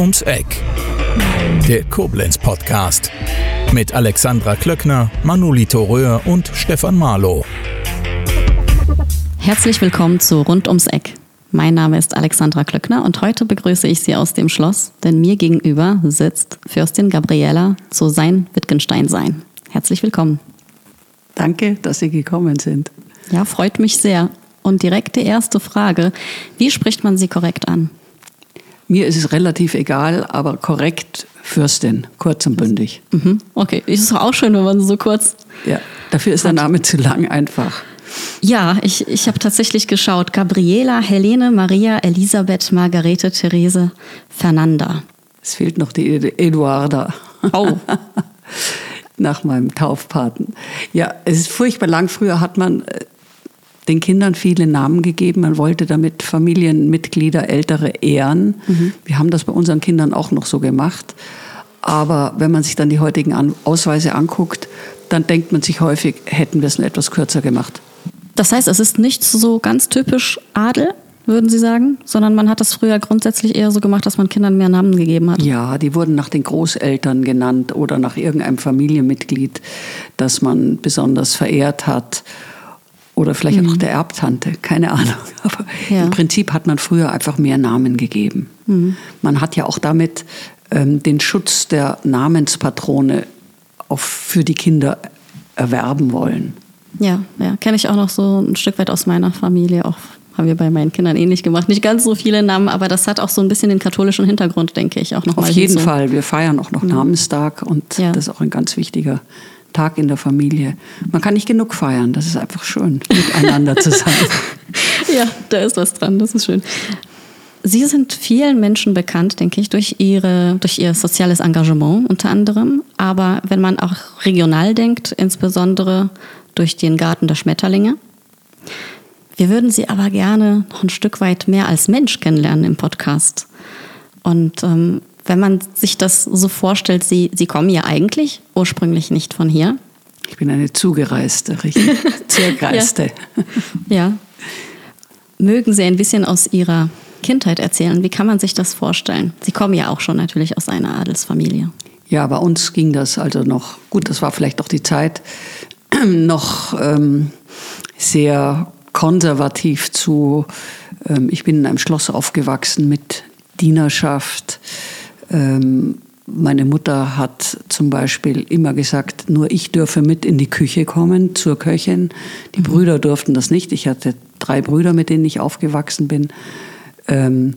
ums Eck. Der Koblenz Podcast mit Alexandra Klöckner, Manolito Röhr und Stefan Marlow. Herzlich willkommen zu Rund ums Eck. Mein Name ist Alexandra Klöckner und heute begrüße ich Sie aus dem Schloss, denn mir gegenüber sitzt Fürstin Gabriela zu sein Wittgenstein sein. Herzlich willkommen. Danke, dass Sie gekommen sind. Ja, freut mich sehr. Und direkt die erste Frage. Wie spricht man Sie korrekt an? Mir ist es relativ egal, aber korrekt Fürstin, kurz und bündig. Mhm. Okay, ist auch schön, wenn man so kurz. Ja, dafür ist der Name zu lang einfach. Ja, ich, ich habe tatsächlich geschaut. Gabriela, Helene, Maria, Elisabeth, Margarete, Therese, Fernanda. Es fehlt noch die Eduarda. Oh. Nach meinem Taufpaten. Ja, es ist furchtbar lang. Früher hat man äh, den Kindern viele Namen gegeben. Man wollte damit Familienmitglieder, Ältere ehren. Mhm. Wir haben das bei unseren Kindern auch noch so gemacht. Aber wenn man sich dann die heutigen Ausweise anguckt, dann denkt man sich häufig, hätten wir es nur etwas kürzer gemacht. Das heißt, es ist nicht so ganz typisch Adel, würden Sie sagen, sondern man hat das früher grundsätzlich eher so gemacht, dass man Kindern mehr Namen gegeben hat. Ja, die wurden nach den Großeltern genannt oder nach irgendeinem Familienmitglied, das man besonders verehrt hat. Oder vielleicht mhm. auch der Erbtante, keine Ahnung. Aber ja. im Prinzip hat man früher einfach mehr Namen gegeben. Mhm. Man hat ja auch damit ähm, den Schutz der Namenspatrone auch für die Kinder erwerben wollen. Ja, ja, kenne ich auch noch so ein Stück weit aus meiner Familie. Auch haben wir bei meinen Kindern ähnlich gemacht. Nicht ganz so viele Namen, aber das hat auch so ein bisschen den katholischen Hintergrund, denke ich. Auch noch Auf jeden hinzu. Fall. Wir feiern auch noch mhm. Namenstag und ja. das ist auch ein ganz wichtiger Tag in der Familie. Man kann nicht genug feiern. Das ist einfach schön, miteinander zu sein. ja, da ist was dran. Das ist schön. Sie sind vielen Menschen bekannt, denke ich, durch, ihre, durch Ihr soziales Engagement unter anderem. Aber wenn man auch regional denkt, insbesondere durch den Garten der Schmetterlinge. Wir würden Sie aber gerne noch ein Stück weit mehr als Mensch kennenlernen im Podcast. Und ähm, wenn man sich das so vorstellt, Sie, Sie kommen ja eigentlich ursprünglich nicht von hier. Ich bin eine Zugereiste, richtig? Zergeiste. ja. ja. Mögen Sie ein bisschen aus Ihrer Kindheit erzählen? Wie kann man sich das vorstellen? Sie kommen ja auch schon natürlich aus einer Adelsfamilie. Ja, bei uns ging das also noch, gut, das war vielleicht doch die Zeit, noch ähm, sehr konservativ zu. Ähm, ich bin in einem Schloss aufgewachsen mit Dienerschaft. Ähm, meine Mutter hat zum Beispiel immer gesagt, nur ich dürfe mit in die Küche kommen zur Köchin. Die mhm. Brüder durften das nicht. Ich hatte drei Brüder, mit denen ich aufgewachsen bin. Ähm,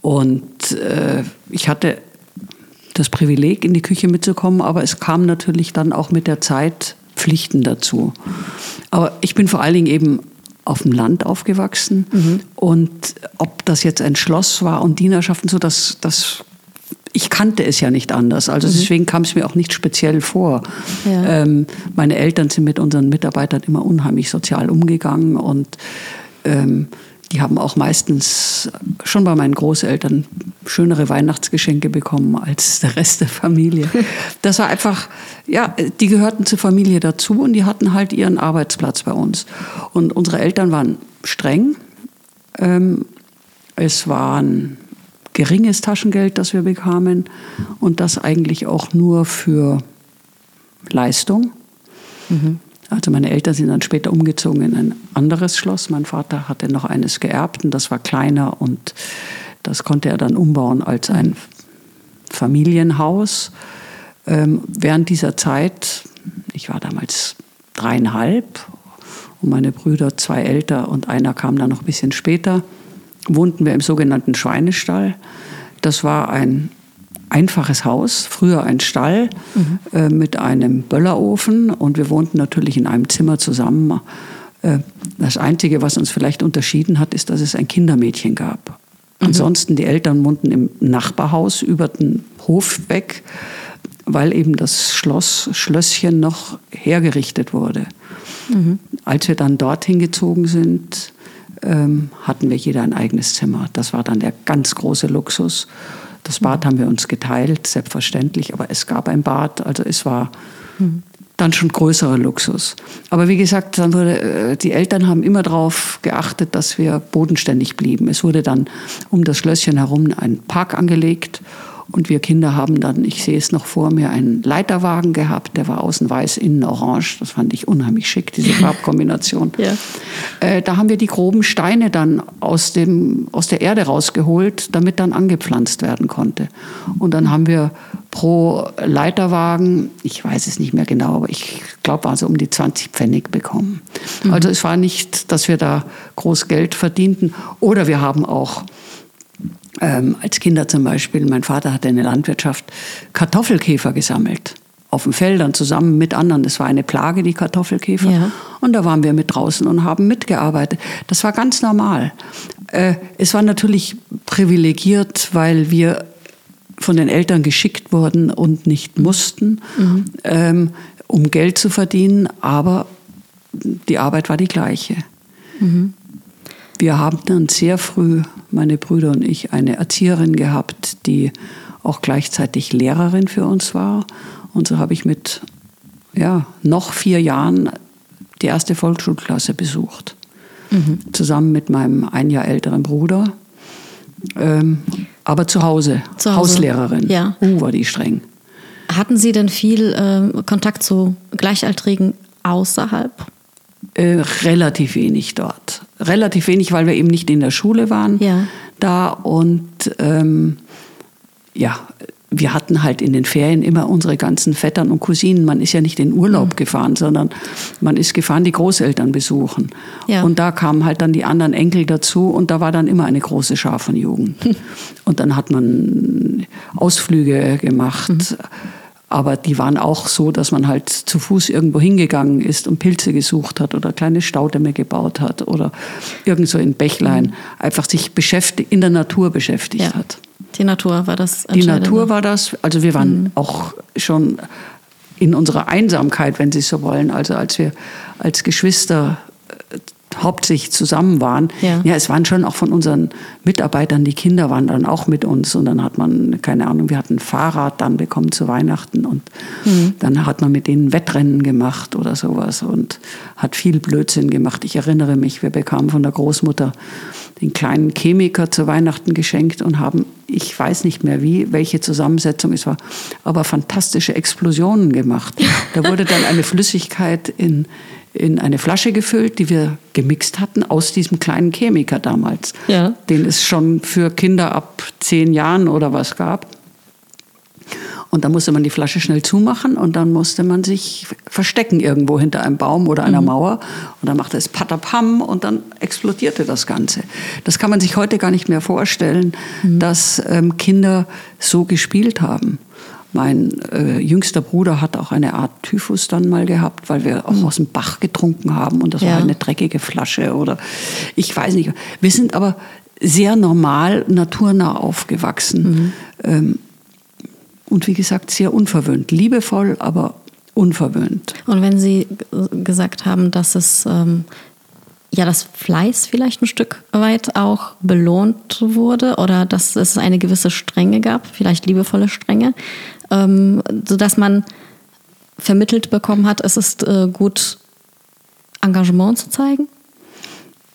und äh, ich hatte das Privileg, in die Küche mitzukommen, aber es kam natürlich dann auch mit der Zeit Pflichten dazu. Aber ich bin vor allen Dingen eben auf dem Land aufgewachsen mhm. und ob das jetzt ein Schloss war und Dienerschaften so, das, das ich kannte es ja nicht anders. Also mhm. deswegen kam es mir auch nicht speziell vor. Ja. Ähm, meine Eltern sind mit unseren Mitarbeitern immer unheimlich sozial umgegangen und ähm, die haben auch meistens schon bei meinen Großeltern schönere Weihnachtsgeschenke bekommen als der Rest der Familie. Das war einfach, ja, die gehörten zur Familie dazu und die hatten halt ihren Arbeitsplatz bei uns. Und unsere Eltern waren streng. Ähm, es war ein geringes Taschengeld, das wir bekamen und das eigentlich auch nur für Leistung. Mhm. Also meine Eltern sind dann später umgezogen in ein anderes Schloss. Mein Vater hatte noch eines geerbt und das war kleiner und das konnte er dann umbauen als ein Familienhaus. Ähm, während dieser Zeit, ich war damals dreieinhalb und meine Brüder zwei älter und einer kam dann noch ein bisschen später, wohnten wir im sogenannten Schweinestall. Das war ein einfaches Haus, früher ein Stall mhm. äh, mit einem Böllerofen und wir wohnten natürlich in einem Zimmer zusammen. Äh, das Einzige, was uns vielleicht unterschieden hat, ist, dass es ein Kindermädchen gab. Mhm. Ansonsten, die Eltern wohnten im Nachbarhaus über den Hof weg, weil eben das Schloss, Schlösschen noch hergerichtet wurde. Mhm. Als wir dann dorthin gezogen sind, ähm, hatten wir jeder ein eigenes Zimmer. Das war dann der ganz große Luxus. Das Bad haben wir uns geteilt, selbstverständlich, aber es gab ein Bad, also es war dann schon größerer Luxus. Aber wie gesagt, wurde, äh, die Eltern haben immer darauf geachtet, dass wir bodenständig blieben. Es wurde dann um das Schlösschen herum ein Park angelegt Und wir Kinder haben dann, ich sehe es noch vor mir, einen Leiterwagen gehabt, der war außen weiß, innen orange. Das fand ich unheimlich schick, diese Farbkombination. Ja. Äh, da haben wir die groben Steine dann aus, dem, aus der Erde rausgeholt, damit dann angepflanzt werden konnte. Und dann haben wir pro Leiterwagen, ich weiß es nicht mehr genau, aber ich glaube, war so um die 20 Pfennig bekommen. Mhm. Also es war nicht, dass wir da groß Geld verdienten. Oder wir haben auch ähm, als Kinder zum Beispiel, mein Vater hatte eine Landwirtschaft, Kartoffelkäfer gesammelt. Auf den Feldern zusammen mit anderen. Das war eine Plage, die Kartoffelkäfer. Ja. Und da waren wir mit draußen und haben mitgearbeitet. Das war ganz normal. Äh, es war natürlich privilegiert, weil wir von den Eltern geschickt wurden und nicht mussten, mhm. ähm, um Geld zu verdienen. Aber die Arbeit war die gleiche. Mhm. Wir haben dann sehr früh, meine Brüder und ich, eine Erzieherin gehabt, die auch gleichzeitig Lehrerin für uns war. Und so habe ich mit ja, noch vier Jahren die erste Volksschulklasse besucht. Mhm. Zusammen mit meinem ein Jahr älteren Bruder. Ähm, aber zu Hause, zu Hause. Hauslehrerin. Ja. Uh, war die streng. Hatten Sie denn viel äh, Kontakt zu Gleichaltrigen außerhalb? Äh, relativ wenig dort. Relativ wenig, weil wir eben nicht in der Schule waren ja. da. Und ähm, ja, wir hatten halt in den Ferien immer unsere ganzen Vettern und Cousinen. Man ist ja nicht in Urlaub mhm. gefahren, sondern man ist gefahren, die Großeltern besuchen. Ja. Und da kamen halt dann die anderen Enkel dazu und da war dann immer eine große Schar von Jugend. und dann hat man Ausflüge gemacht. Mhm. Aber die waren auch so, dass man halt zu Fuß irgendwo hingegangen ist und Pilze gesucht hat oder kleine Staudämme gebaut hat oder irgendwo in Bächlein mhm. einfach sich beschäftigt, in der Natur beschäftigt ja. hat. Die Natur war das. Die Natur war das. Also wir waren mhm. auch schon in unserer Einsamkeit, wenn Sie so wollen. Also als wir als Geschwister äh, hauptsächlich zusammen waren. Ja. ja, es waren schon auch von unseren Mitarbeitern, die Kinder waren dann auch mit uns. Und dann hat man, keine Ahnung, wir hatten ein Fahrrad dann bekommen zu Weihnachten. Und mhm. dann hat man mit denen Wettrennen gemacht oder sowas und hat viel Blödsinn gemacht. Ich erinnere mich, wir bekamen von der Großmutter den kleinen Chemiker zu Weihnachten geschenkt und haben, ich weiß nicht mehr wie, welche Zusammensetzung es war, aber fantastische Explosionen gemacht. Da wurde dann eine Flüssigkeit in, in eine Flasche gefüllt, die wir gemixt hatten aus diesem kleinen Chemiker damals, ja. den es schon für Kinder ab zehn Jahren oder was gab. Und dann musste man die Flasche schnell zumachen und dann musste man sich verstecken irgendwo hinter einem Baum oder einer mhm. Mauer. Und dann machte es Patapam und dann explodierte das Ganze. Das kann man sich heute gar nicht mehr vorstellen, mhm. dass ähm, Kinder so gespielt haben. Mein äh, jüngster Bruder hat auch eine Art Typhus dann mal gehabt, weil wir auch mhm. aus dem Bach getrunken haben und das ja. war eine dreckige Flasche oder ich weiß nicht. Wir sind aber sehr normal, naturnah aufgewachsen. Mhm. Ähm, und wie gesagt, sehr unverwöhnt. Liebevoll, aber unverwöhnt. Und wenn Sie gesagt haben, dass es ähm, ja das Fleiß vielleicht ein Stück weit auch belohnt wurde oder dass es eine gewisse Strenge gab, vielleicht liebevolle Strenge, ähm, sodass man vermittelt bekommen hat, es ist äh, gut, Engagement zu zeigen?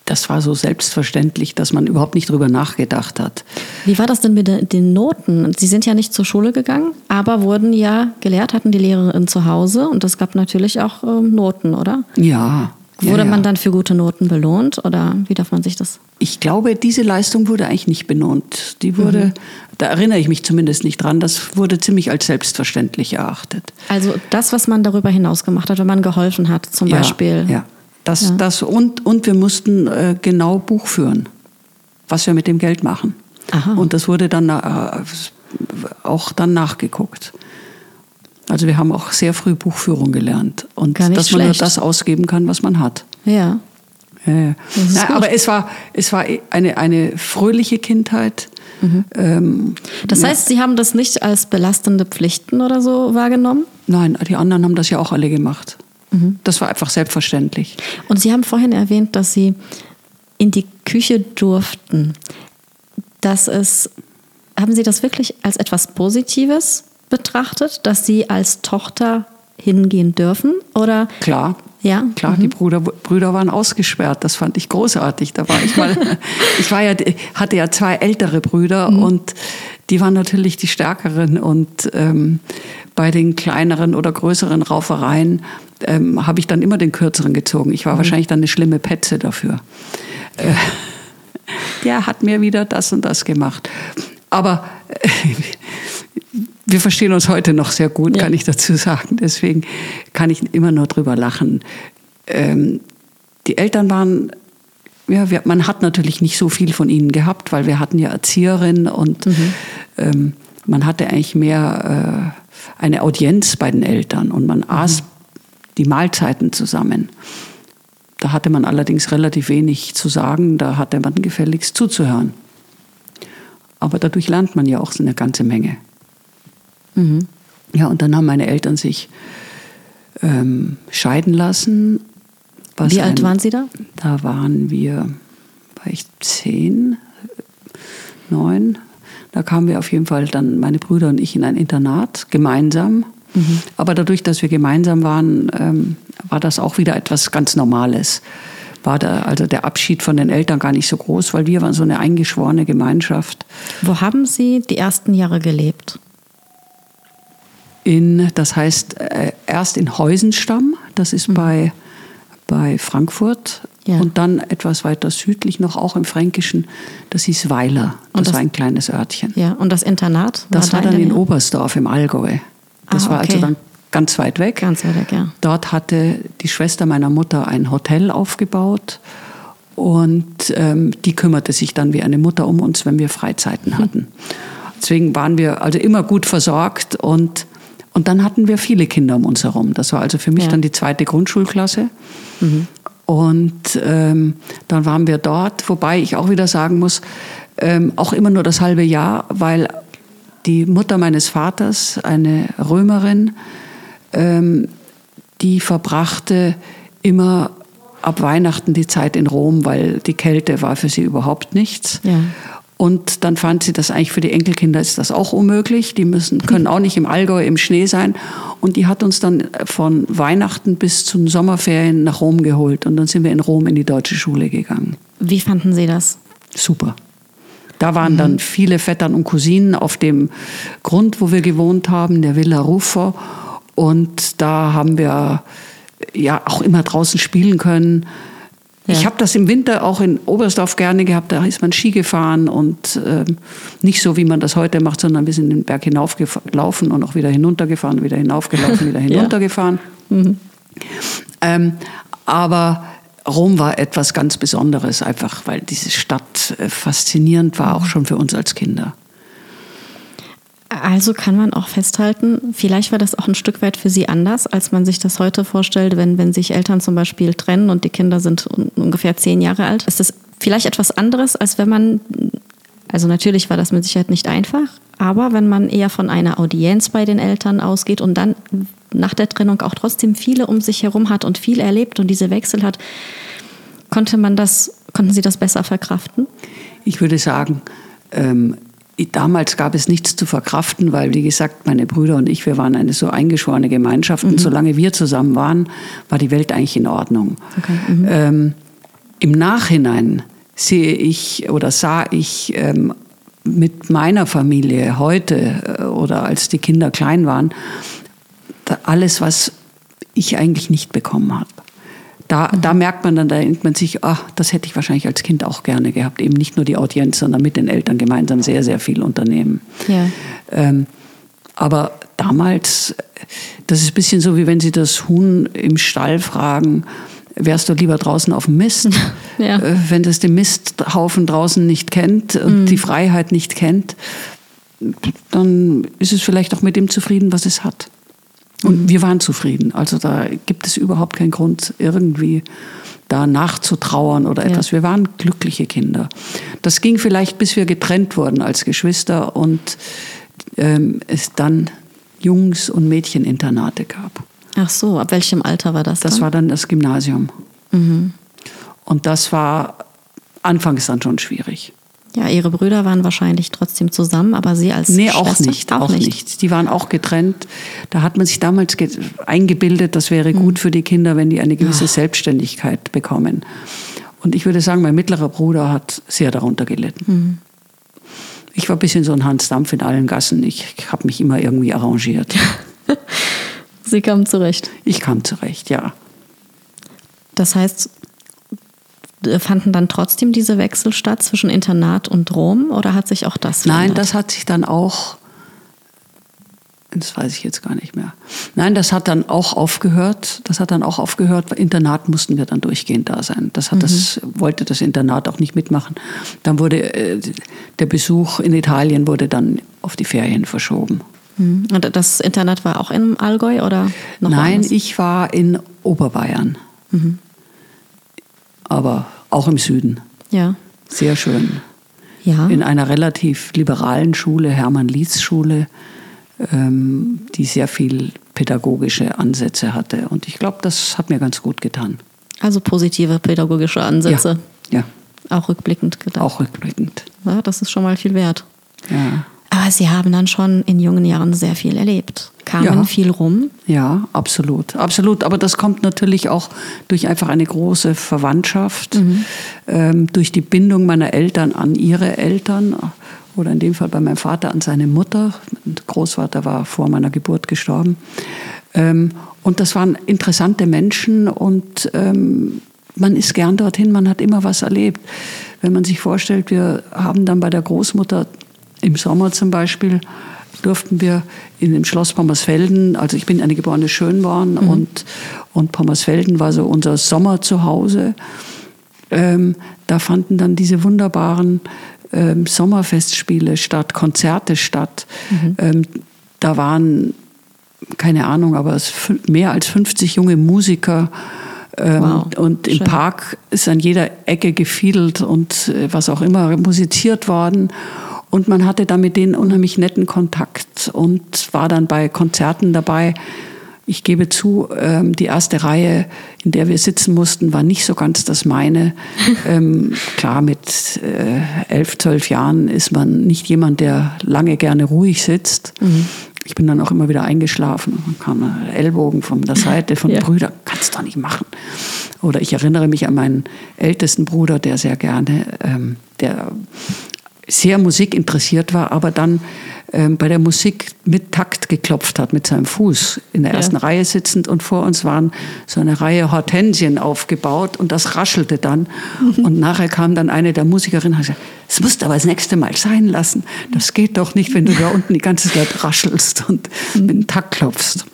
Das war so selbstverständlich, dass man überhaupt nicht drüber nachgedacht hat. Wie war das denn mit den Noten? Sie sind ja nicht zur Schule gegangen, aber wurden ja gelehrt, hatten die Lehrerin zu Hause und es gab natürlich auch ähm, Noten, oder? Ja, Wurde ja, ja. man dann für gute Noten belohnt oder wie darf man sich das? Ich glaube, diese Leistung wurde eigentlich nicht belohnt. Die wurde, mhm. da erinnere ich mich zumindest nicht dran, das wurde ziemlich als selbstverständlich erachtet. Also das, was man darüber hinaus gemacht hat, wenn man geholfen hat, zum ja, Beispiel. Ja, das, das und, und wir mussten äh, genau Buch führen, was wir mit dem Geld machen. Aha. Und das wurde dann äh, auch dann nachgeguckt. Also wir haben auch sehr früh Buchführung gelernt und dass schlecht. man nur das ausgeben kann, was man hat. Ja. ja, Na, aber es war, es war eine, eine fröhliche Kindheit. Mhm. Ähm, das heißt, Sie haben das nicht als belastende Pflichten oder so wahrgenommen? Nein, die anderen haben das ja auch alle gemacht. Mhm. Das war einfach selbstverständlich. Und Sie haben vorhin erwähnt, dass Sie in die Küche durften. Das ist, haben Sie das wirklich als etwas Positives betrachtet, dass Sie als Tochter hingehen dürfen? Oder? Klar. Ja. Klar, mhm. die Brüder, Brüder waren ausgesperrt. Das fand ich großartig. Da war ich mal, ich war ja, hatte ja zwei ältere Brüder mhm. und die waren natürlich die Stärkeren und ähm, bei den kleineren oder größeren Raufereien ähm, habe ich dann immer den kürzeren gezogen. Ich war mhm. wahrscheinlich dann eine schlimme Petze dafür. Äh, der hat mir wieder das und das gemacht. Aber äh, wir verstehen uns heute noch sehr gut, ja. kann ich dazu sagen. Deswegen kann ich immer nur drüber lachen. Ähm, die Eltern waren, ja, wir, man hat natürlich nicht so viel von ihnen gehabt, weil wir hatten ja Erzieherinnen und mhm. ähm, man hatte eigentlich mehr äh, eine Audienz bei den Eltern und man mhm. aß die Mahlzeiten zusammen. Da hatte man allerdings relativ wenig zu sagen, da hatte man gefälligst zuzuhören. Aber dadurch lernt man ja auch eine ganze Menge. Mhm. Ja, und dann haben meine Eltern sich ähm, scheiden lassen. Wie alt ein, waren Sie da? Da waren wir, war ich zehn, neun. Da kamen wir auf jeden Fall dann, meine Brüder und ich, in ein Internat, gemeinsam. Mhm. Aber dadurch, dass wir gemeinsam waren, ähm, war das auch wieder etwas ganz Normales. War da also der Abschied von den Eltern gar nicht so groß, weil wir waren so eine eingeschworene Gemeinschaft. Wo haben Sie die ersten Jahre gelebt? In, das heißt, äh, erst in Heusenstamm, das ist mhm. bei, bei Frankfurt. Ja. Und dann etwas weiter südlich noch, auch im Fränkischen, das hieß Weiler. Das, das war ein kleines Örtchen. Ja, und das Internat? War das war dann in Oberstdorf im Allgäu. Das ah, war also dann ganz weit weg. Ganz weit weg, ja. Dort hatte die Schwester meiner Mutter ein Hotel aufgebaut und ähm, die kümmerte sich dann wie eine Mutter um uns, wenn wir Freizeiten hatten. Deswegen waren wir also immer gut versorgt und, und dann hatten wir viele Kinder um uns herum. Das war also für mich ja. dann die zweite Grundschulklasse. Mhm. Und ähm, dann waren wir dort, wobei ich auch wieder sagen muss, ähm, auch immer nur das halbe Jahr, weil die Mutter meines Vaters, eine Römerin, ähm, die verbrachte immer ab Weihnachten die Zeit in Rom, weil die Kälte war für sie überhaupt nichts. Ja. Und dann fand sie, dass eigentlich für die Enkelkinder ist das auch unmöglich. Die müssen, können auch nicht im Allgäu im Schnee sein. Und die hat uns dann von Weihnachten bis zum Sommerferien nach Rom geholt. Und dann sind wir in Rom in die deutsche Schule gegangen. Wie fanden Sie das? Super. Da waren mhm. dann viele Vettern und Cousinen auf dem Grund, wo wir gewohnt haben, der Villa Ruffo. Und da haben wir ja auch immer draußen spielen können. Ja. Ich habe das im Winter auch in Oberstdorf gerne gehabt. Da ist man Ski gefahren und äh, nicht so, wie man das heute macht, sondern wir sind den Berg hinaufgelaufen und auch wieder hinuntergefahren, wieder hinaufgelaufen, wieder hinuntergefahren. Ja. Mhm. Ähm, aber Rom war etwas ganz Besonderes, einfach weil diese Stadt äh, faszinierend war, auch schon für uns als Kinder. Also kann man auch festhalten, vielleicht war das auch ein Stück weit für Sie anders, als man sich das heute vorstellt, wenn, wenn sich Eltern zum Beispiel trennen und die Kinder sind ungefähr zehn Jahre alt. Ist das vielleicht etwas anderes, als wenn man, also natürlich war das mit Sicherheit nicht einfach, aber wenn man eher von einer Audienz bei den Eltern ausgeht und dann nach der Trennung auch trotzdem viele um sich herum hat und viel erlebt und diese Wechsel hat, konnte man das, konnten Sie das besser verkraften? Ich würde sagen, ähm, damals gab es nichts zu verkraften, weil, wie gesagt, meine Brüder und ich, wir waren eine so eingeschworene Gemeinschaft. Mhm. Und solange wir zusammen waren, war die Welt eigentlich in Ordnung. Okay. Mhm. Ähm, Im Nachhinein sehe ich oder sah ich ähm, mit meiner Familie heute äh, oder als die Kinder klein waren, alles, was ich eigentlich nicht bekommen habe. Da, mhm. da merkt man dann, da denkt man sich, ach, das hätte ich wahrscheinlich als Kind auch gerne gehabt. Eben nicht nur die Audienz, sondern mit den Eltern gemeinsam sehr, sehr viel unternehmen. Ja. Ähm, aber damals, das ist ein bisschen so, wie wenn Sie das Huhn im Stall fragen, wärst du lieber draußen auf dem Mist? Ja. Äh, wenn das den Misthaufen draußen nicht kennt und mhm. die Freiheit nicht kennt, dann ist es vielleicht auch mit dem zufrieden, was es hat. Und wir waren zufrieden. Also da gibt es überhaupt keinen Grund, irgendwie da nachzutrauern oder etwas. Ja. Wir waren glückliche Kinder. Das ging vielleicht, bis wir getrennt wurden als Geschwister und ähm, es dann Jungs- und Mädcheninternate gab. Ach so, ab welchem Alter war das? Das dann? war dann das Gymnasium. Mhm. Und das war anfangs dann schon schwierig. Ja, ihre Brüder waren wahrscheinlich trotzdem zusammen, aber sie als nee, Schwester? auch nicht, auch, auch nicht. nicht. Die waren auch getrennt. Da hat man sich damals eingebildet, das wäre gut mhm. für die Kinder, wenn die eine gewisse Ach. Selbstständigkeit bekommen. Und ich würde sagen, mein mittlerer Bruder hat sehr darunter gelitten. Mhm. Ich war ein bisschen so ein Hans Dampf in allen Gassen. Ich, ich habe mich immer irgendwie arrangiert. Sie kamen zurecht. Ich kam zurecht, ja. Das heißt, fanden dann trotzdem diese Wechsel statt zwischen Internat und Rom oder hat sich auch das Nein, verändert? das hat sich dann auch, das weiß ich jetzt gar nicht mehr. Nein, das hat dann auch aufgehört. Das hat dann auch aufgehört. Internat mussten wir dann durchgehend da sein. Das hat das, wollte das Internat auch nicht mitmachen. Dann wurde äh, der Besuch in Italien wurde dann auf die Ferien verschoben. Mhm. Und das Internat war auch im Allgäu oder Nein, woanders? ich war in Oberbayern. Aber auch im Süden. Ja. Sehr schön. Ja. In einer relativ liberalen Schule, Hermann-Lietz-Schule, ähm, die sehr viel pädagogische Ansätze hatte. Und ich glaube, das hat mir ganz gut getan. Also positive pädagogische Ansätze. Ja, ja Auch rückblickend gedacht. auch rückblickend. Ja, das ist schon mal viel wert. Ja. Aber Sie haben dann schon in jungen Jahren sehr viel erlebt. Kamen Ja. viel rum. Ja, absolut. Absolut. Aber das kommt natürlich auch durch einfach eine große Verwandtschaft, ähm, durch die Bindung meiner Eltern an ihre Eltern oder in dem Fall bei meinem Vater an seine Mutter. Mein Großvater war vor meiner Geburt gestorben. Ähm, und das waren interessante Menschen und ähm, man ist gern dorthin, man hat immer was erlebt. Wenn man sich vorstellt, wir haben dann bei der Großmutter im Sommer zum Beispiel durften wir in dem Schloss Pommersfelden, also ich bin eine geborene Schönborn und, und Pommersfelden war so unser Sommerzuhause. Ähm, da fanden dann diese wunderbaren ähm, Sommerfestspiele statt, Konzerte statt. Ähm, da waren, keine Ahnung, aber es mehr als 50 junge Musiker. Ähm, Wow, und im schön. Park ist an jeder Ecke gefiedelt und äh, was auch immer musiziert worden. Und man hatte da mit denen unheimlich netten Kontakt und war dann bei Konzerten dabei. Ich gebe zu, ähm, die erste Reihe, in der wir sitzen mussten, war nicht so ganz das meine. ähm, klar, mit äh, elf, zwölf Jahren ist man nicht jemand, der lange gerne ruhig sitzt. Ich bin dann auch immer wieder eingeschlafen. Dann kam ein Ellbogen von der Seite von Ja. Brüdern, kannst doch nicht machen. Oder ich erinnere mich an meinen ältesten Bruder, der sehr gerne, ähm, der sehr musikinteressiert war, aber dann ähm, bei der Musik mit Takt geklopft hat, mit seinem Fuß in der Ja. ersten Reihe sitzend und vor uns waren so eine Reihe Hortensien aufgebaut und das raschelte dann. Und nachher kam dann eine der Musikerinnen und hat gesagt, das musst du aber das nächste Mal sein lassen. Das geht doch nicht, wenn du da unten die ganze Zeit raschelst und mit dem Takt klopfst.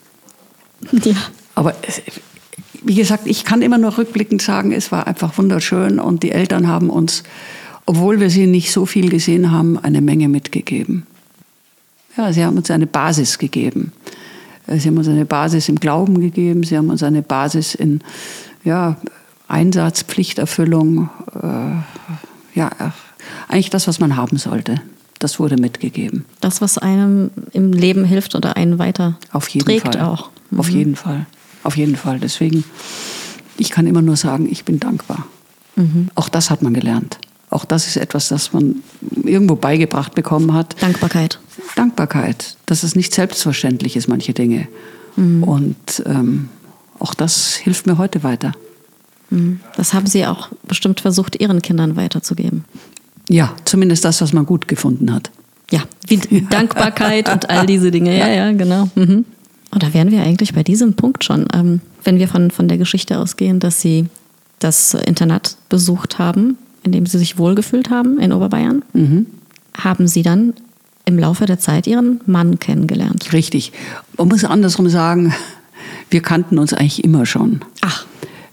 Ja. Aber es- wie gesagt, ich kann immer nur rückblickend sagen, es war einfach wunderschön und die Eltern haben uns, obwohl wir sie nicht so viel gesehen haben, eine Menge mitgegeben. Ja, sie haben uns eine Basis gegeben. Äh, Sie haben uns eine Basis im Glauben gegeben, sie haben uns eine Basis in ja, Einsatz, Pflichterfüllung, äh, ja, äh, eigentlich das, was man haben sollte. Das wurde mitgegeben. Das, was einem im Leben hilft oder einen weiter Auf jeden trägt Fall. auch. Mhm. Auf jeden Fall. Auf jeden Fall. Deswegen, ich kann immer nur sagen, ich bin dankbar. Mhm. Auch das hat man gelernt. Auch das ist etwas, das man irgendwo beigebracht bekommen hat. Dankbarkeit. Dankbarkeit, dass es nicht selbstverständlich ist, manche Dinge. Mhm. Und ähm, auch das hilft mir heute weiter. Mhm. Das haben Sie auch bestimmt versucht, Ihren Kindern weiterzugeben. Ja, zumindest das, was man gut gefunden hat. Ja, wie Dankbarkeit und all diese Dinge. Ja, ja, genau. Mhm. Und da wären wir eigentlich bei diesem Punkt schon. Ähm, wenn wir von, von der Geschichte ausgehen, dass Sie das Internat besucht haben, in dem Sie sich wohlgefühlt haben in Oberbayern, haben Sie dann im Laufe der Zeit Ihren Mann kennengelernt. Richtig. Man muss andersrum sagen, wir kannten uns eigentlich immer schon. Ach,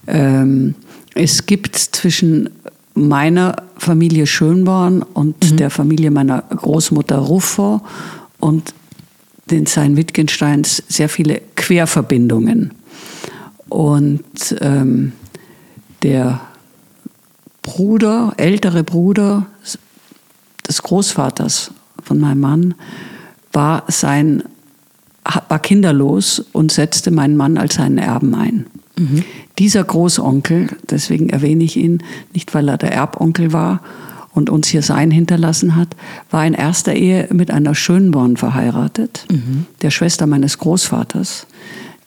Ähm, es gibt zwischen meiner Familie Schönborn und der Familie meiner Großmutter Ruffo und den Sein Wittgensteins sehr viele Querverbindungen. Und ähm, der Bruder, ältere Bruder des Großvaters von meinem Mann war sein war kinderlos und setzte meinen Mann als seinen Erben ein. Dieser Großonkel, deswegen erwähne ich ihn, nicht weil er der Erbonkel war und uns hier sein hinterlassen hat, war in erster Ehe mit einer Schönborn verheiratet, der Schwester meines Großvaters.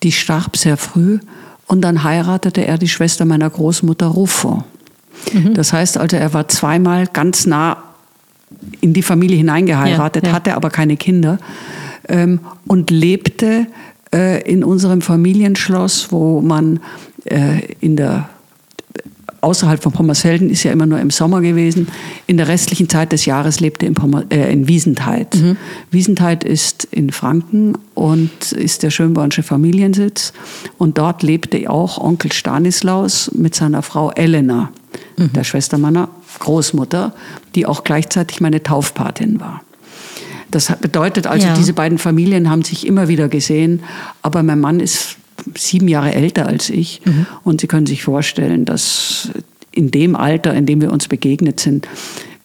Die starb sehr früh und dann heiratete er die Schwester meiner Großmutter Ruffo. Das heißt also, er war zweimal ganz nah in die Familie hineingeheiratet, Ja, ja. hatte aber keine Kinder ähm, und lebte äh, in unserem Familienschloss, wo man äh, in der außerhalb von Pommersfelden ist ja immer nur im Sommer gewesen. In der restlichen Zeit des Jahres lebte in, Pommer, äh, in Wiesentheit. Mhm. Wiesentheit ist in Franken und ist der Schönbornsche Familiensitz. Und dort lebte auch Onkel Stanislaus mit seiner Frau Elena, Mhm. der Schwester meiner Großmutter, die auch gleichzeitig meine Taufpatin war. Das bedeutet also, Ja. diese beiden Familien haben sich immer wieder gesehen, aber mein Mann ist sieben Jahre älter als ich und Sie können sich vorstellen, dass in dem Alter, in dem wir uns begegnet sind,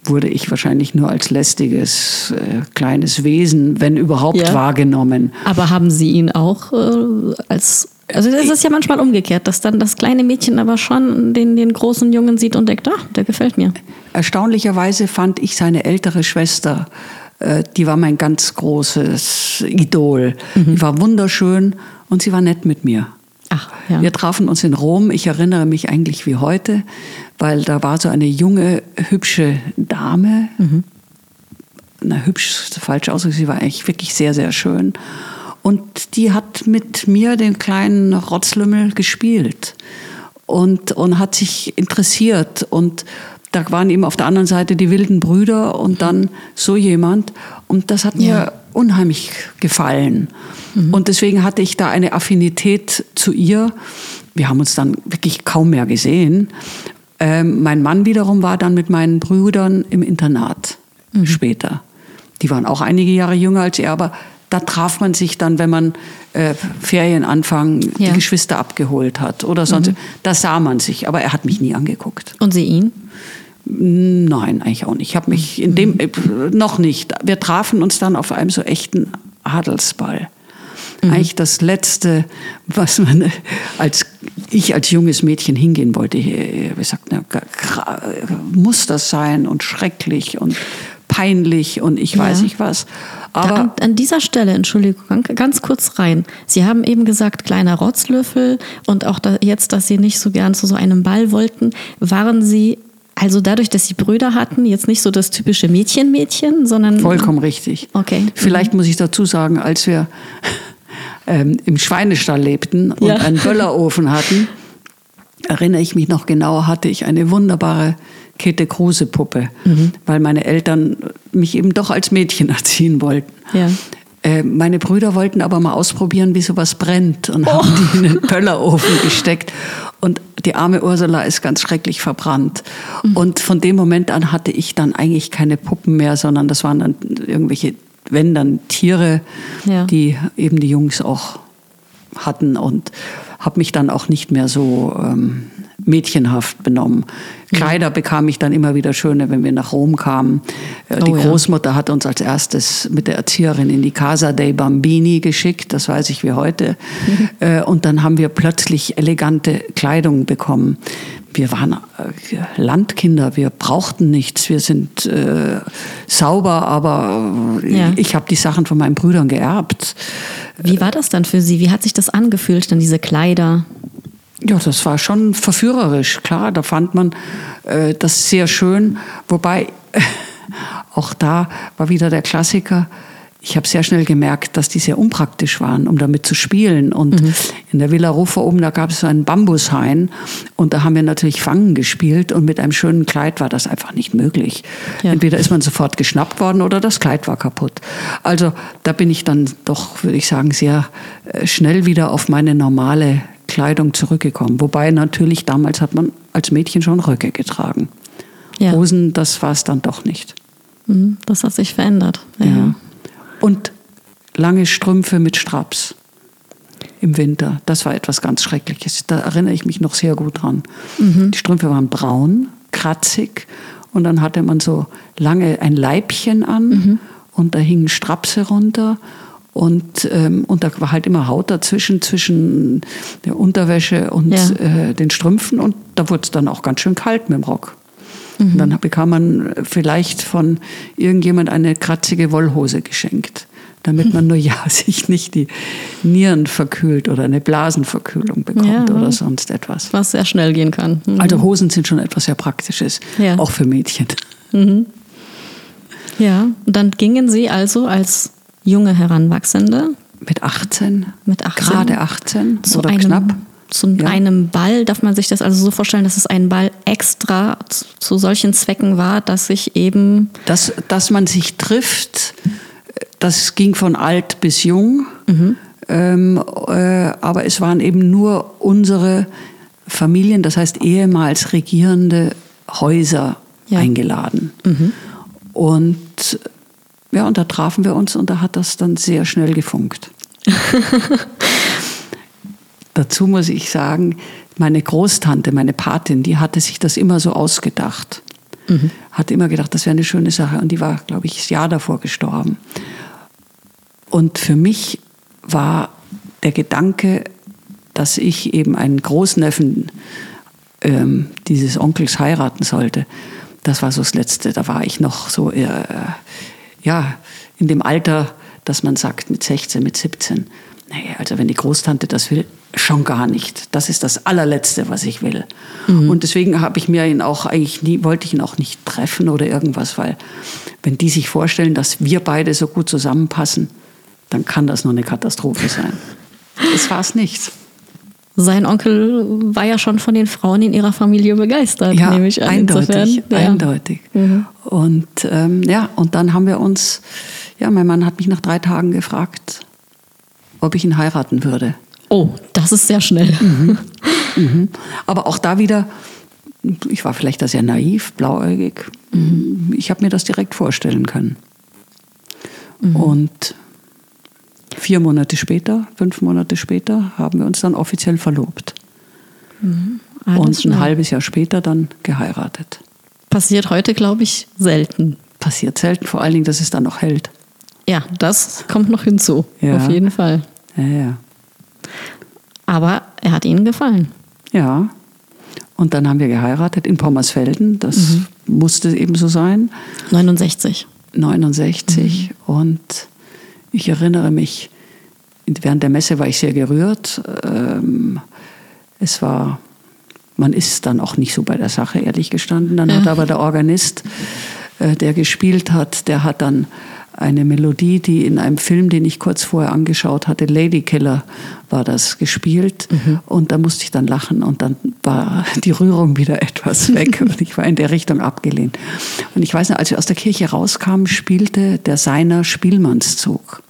wurde ich wahrscheinlich nur als lästiges äh, kleines Wesen, wenn überhaupt, Ja. wahrgenommen. Aber haben Sie ihn auch äh, als. Also es ist ja manchmal umgekehrt, dass dann das kleine Mädchen aber schon den, den großen Jungen sieht und denkt, ah, der gefällt mir. Erstaunlicherweise fand ich seine ältere Schwester, äh, die war mein ganz großes Idol. Die war wunderschön und sie war nett mit mir. Ach, ja. Wir trafen uns in Rom. Ich erinnere mich eigentlich wie heute, weil da war so eine junge, hübsche Dame. Na, hübsch ist falsch ausgedrückt. Sie war eigentlich wirklich sehr, sehr schön. Und die hat mit mir den kleinen Rotzlümmel gespielt und, und hat sich interessiert. Und da waren eben auf der anderen Seite die wilden Brüder und dann so jemand. Und das hat mir Ja. unheimlich gefallen. Und deswegen hatte ich da eine Affinität zu ihr. Wir haben uns dann wirklich kaum mehr gesehen. Ähm, mein Mann wiederum war dann mit meinen Brüdern im Internat später. Die waren auch einige Jahre jünger als er, aber da traf man sich dann, wenn man äh, Ferienanfang Ja. die Geschwister abgeholt hat oder sonst. Da sah man sich, aber er hat mich nie angeguckt. Und Sie ihn? Nein, eigentlich auch nicht. Ich habe mich in dem äh, noch nicht. Wir trafen uns dann auf einem so echten Adelsball. Eigentlich das letzte, was man äh, als ich als junges Mädchen hingehen wollte. Äh, Wir sagten, gra- muss das sein und schrecklich und peinlich und ich weiß Ja. nicht was. Aber an, an dieser Stelle, Entschuldigung, ganz kurz rein. Sie haben eben gesagt, kleiner Rotzlöffel und auch da, jetzt, dass Sie nicht so gern zu so einem Ball wollten, waren Sie also dadurch, dass Sie Brüder hatten, jetzt nicht so das typische Mädchen-Mädchen, sondern Vollkommen richtig. Okay. Vielleicht muss ich dazu sagen, als wir ähm, im Schweinestall lebten und Ja. einen Böllerofen hatten, erinnere ich mich noch genau, hatte ich eine wunderbare Käthe Kruse Puppe, Mhm. weil meine Eltern mich eben doch als Mädchen erziehen wollten. Ja. Äh, Meine Brüder wollten aber mal ausprobieren, wie sowas brennt und haben die in den Böllerofen gesteckt. Und die arme Ursula ist ganz schrecklich verbrannt. Und von dem Moment an hatte ich dann eigentlich keine Puppen mehr, sondern das waren dann irgendwelche, wenn dann Tiere, Ja. die eben die Jungs auch hatten und habe mich dann auch nicht mehr so ähm, mädchenhaft benommen. Kleider bekam ich dann immer wieder schöne, wenn wir nach Rom kamen. Äh, die Oh ja. Großmutter hat uns als erstes mit der Erzieherin in die Casa dei Bambini geschickt, das weiß ich wie heute. Äh, und dann haben wir plötzlich elegante Kleidung bekommen. Wir waren äh, Landkinder, wir brauchten nichts, wir sind äh, sauber, aber Ja. ich habe die Sachen von meinen Brüdern geerbt. Wie war das dann für Sie? Wie hat sich das angefühlt, dann diese Kleider? Ja, das war schon verführerisch, klar. Da fand man äh, das sehr schön. Wobei, auch da war wieder der Klassiker. Ich habe sehr schnell gemerkt, dass die sehr unpraktisch waren, um damit zu spielen. Und in der Villa Rufer oben, da gab es so einen Bambushain. Und da haben wir natürlich Fangen gespielt. Und mit einem schönen Kleid war das einfach nicht möglich. Ja. Entweder ist man sofort geschnappt worden oder das Kleid war kaputt. Also da bin ich dann doch, würde ich sagen, sehr äh, schnell wieder auf meine normale Kleidung zurückgekommen. Wobei natürlich damals hat man als Mädchen schon Röcke getragen. Ja. Hosen, das war es dann doch nicht. Mhm, Das hat sich verändert. Ja. Ja. Und lange Strümpfe mit Straps im Winter. Das war etwas ganz Schreckliches. Da erinnere ich mich noch sehr gut dran. Die Strümpfe waren braun, kratzig und dann hatte man so lange ein Leibchen an und da hingen Strapse runter. Und, ähm, und da war halt immer Haut dazwischen, zwischen der Unterwäsche und Ja. äh, den Strümpfen. Und da wurde es dann auch ganz schön kalt mit dem Rock. Und dann bekam man vielleicht von irgendjemand eine kratzige Wollhose geschenkt, damit man nur ja sich nicht die Nieren verkühlt oder eine Blasenverkühlung bekommt Ja. oder sonst etwas. Was sehr schnell gehen kann. Mhm. Also Hosen sind schon etwas sehr Praktisches, Ja. auch für Mädchen. Ja, und dann gingen Sie also als junge Heranwachsende Mit 18. Mit 18. Gerade 18 zu oder einem, knapp. zu Ja. einem Ball, darf man sich das also so vorstellen, dass es ein Ball extra zu, zu solchen Zwecken war, dass sich eben Dass, dass man sich trifft, das ging von alt bis jung. Ähm, äh, aber es waren eben nur unsere Familien, das heißt ehemals regierende Häuser Ja. eingeladen. Und ja, und da trafen wir uns und da hat das dann sehr schnell gefunkt. Dazu muss ich sagen, meine Großtante, meine Patin, die hatte sich das immer so ausgedacht. Hat immer gedacht, das wäre eine schöne Sache. Und die war, glaube ich, das Jahr davor gestorben. Und für mich war der Gedanke, dass ich eben einen Großneffen ähm, dieses Onkels heiraten sollte, das war so das Letzte. Da war ich noch so, äh, ja, in dem Alter, dass man sagt, mit 16, mit 17. Naja, also wenn die Großtante das will, schon gar nicht. Das ist das allerletzte, was ich will. Und deswegen habe ich mir ihn auch eigentlich nie, wollte ich ihn auch nicht treffen oder irgendwas, weil wenn die sich vorstellen, dass wir beide so gut zusammenpassen, dann kann das nur eine Katastrophe sein. Das war es nicht. Sein Onkel war ja schon von den Frauen in ihrer Familie begeistert, Ja, nehme ich an. eindeutig, ja. eindeutig. Und ähm, ja, und dann haben wir uns, ja, mein Mann hat mich nach drei Tagen gefragt, ob ich ihn heiraten würde. Oh, das ist sehr schnell. Mhm. Aber auch da wieder, ich war vielleicht da sehr naiv, blauäugig. Ich habe mir das direkt vorstellen können. Und vier Monate später, fünf Monate später, haben wir uns dann offiziell verlobt. Alles Und ein schnell. halbes Jahr später dann geheiratet. Passiert heute, glaube ich, selten. Passiert selten, vor allen Dingen, dass es dann noch hält. Ja, das kommt noch hinzu. Ja. Auf jeden Fall. Ja, ja. Aber er hat Ihnen gefallen. Ja. Und dann haben wir geheiratet in Pommersfelden. Das musste eben so sein. 69. 69. Und ich erinnere mich, während der Messe war ich sehr gerührt. Ähm, es war, man ist dann auch nicht so bei der Sache, ehrlich gestanden. Dann hat aber der Organist, äh, der gespielt hat, der hat dann eine Melodie, die in einem Film, den ich kurz vorher angeschaut hatte, Lady Killer war das gespielt. Und da musste ich dann lachen und dann war die Rührung wieder etwas weg und ich war in der Richtung abgelehnt. Und ich weiß noch, als wir aus der Kirche rauskamen, spielte der Seiner Spielmannszug.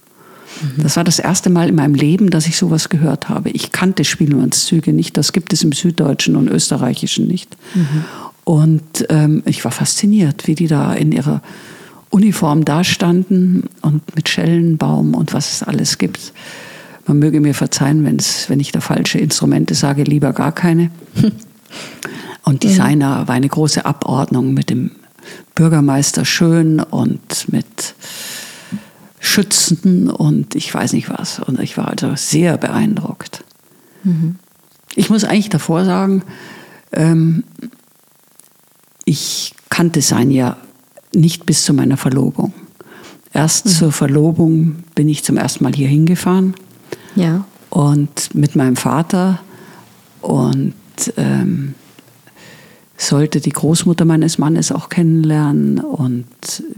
Das war das erste Mal in meinem Leben, dass ich sowas gehört habe. Ich kannte Spielmannszüge nicht, das gibt es im Süddeutschen und Österreichischen nicht. Und ähm, ich war fasziniert, wie die da in ihrer Uniform dastanden und mit Schellenbaum und was es alles gibt. Man möge mir verzeihen, wenn's, wenn ich da falsche Instrumente sage, lieber gar keine. Und die Seiner war eine große Abordnung mit dem Bürgermeister Schön und mit Schützen und ich weiß nicht was. Und ich war also sehr beeindruckt. Ich muss eigentlich davor sagen, ähm, ich kannte sein ja nicht bis zu meiner Verlobung. Erst zur Verlobung bin ich zum ersten Mal hier hingefahren Ja. und mit meinem Vater und ähm, sollte die Großmutter meines Mannes auch kennenlernen und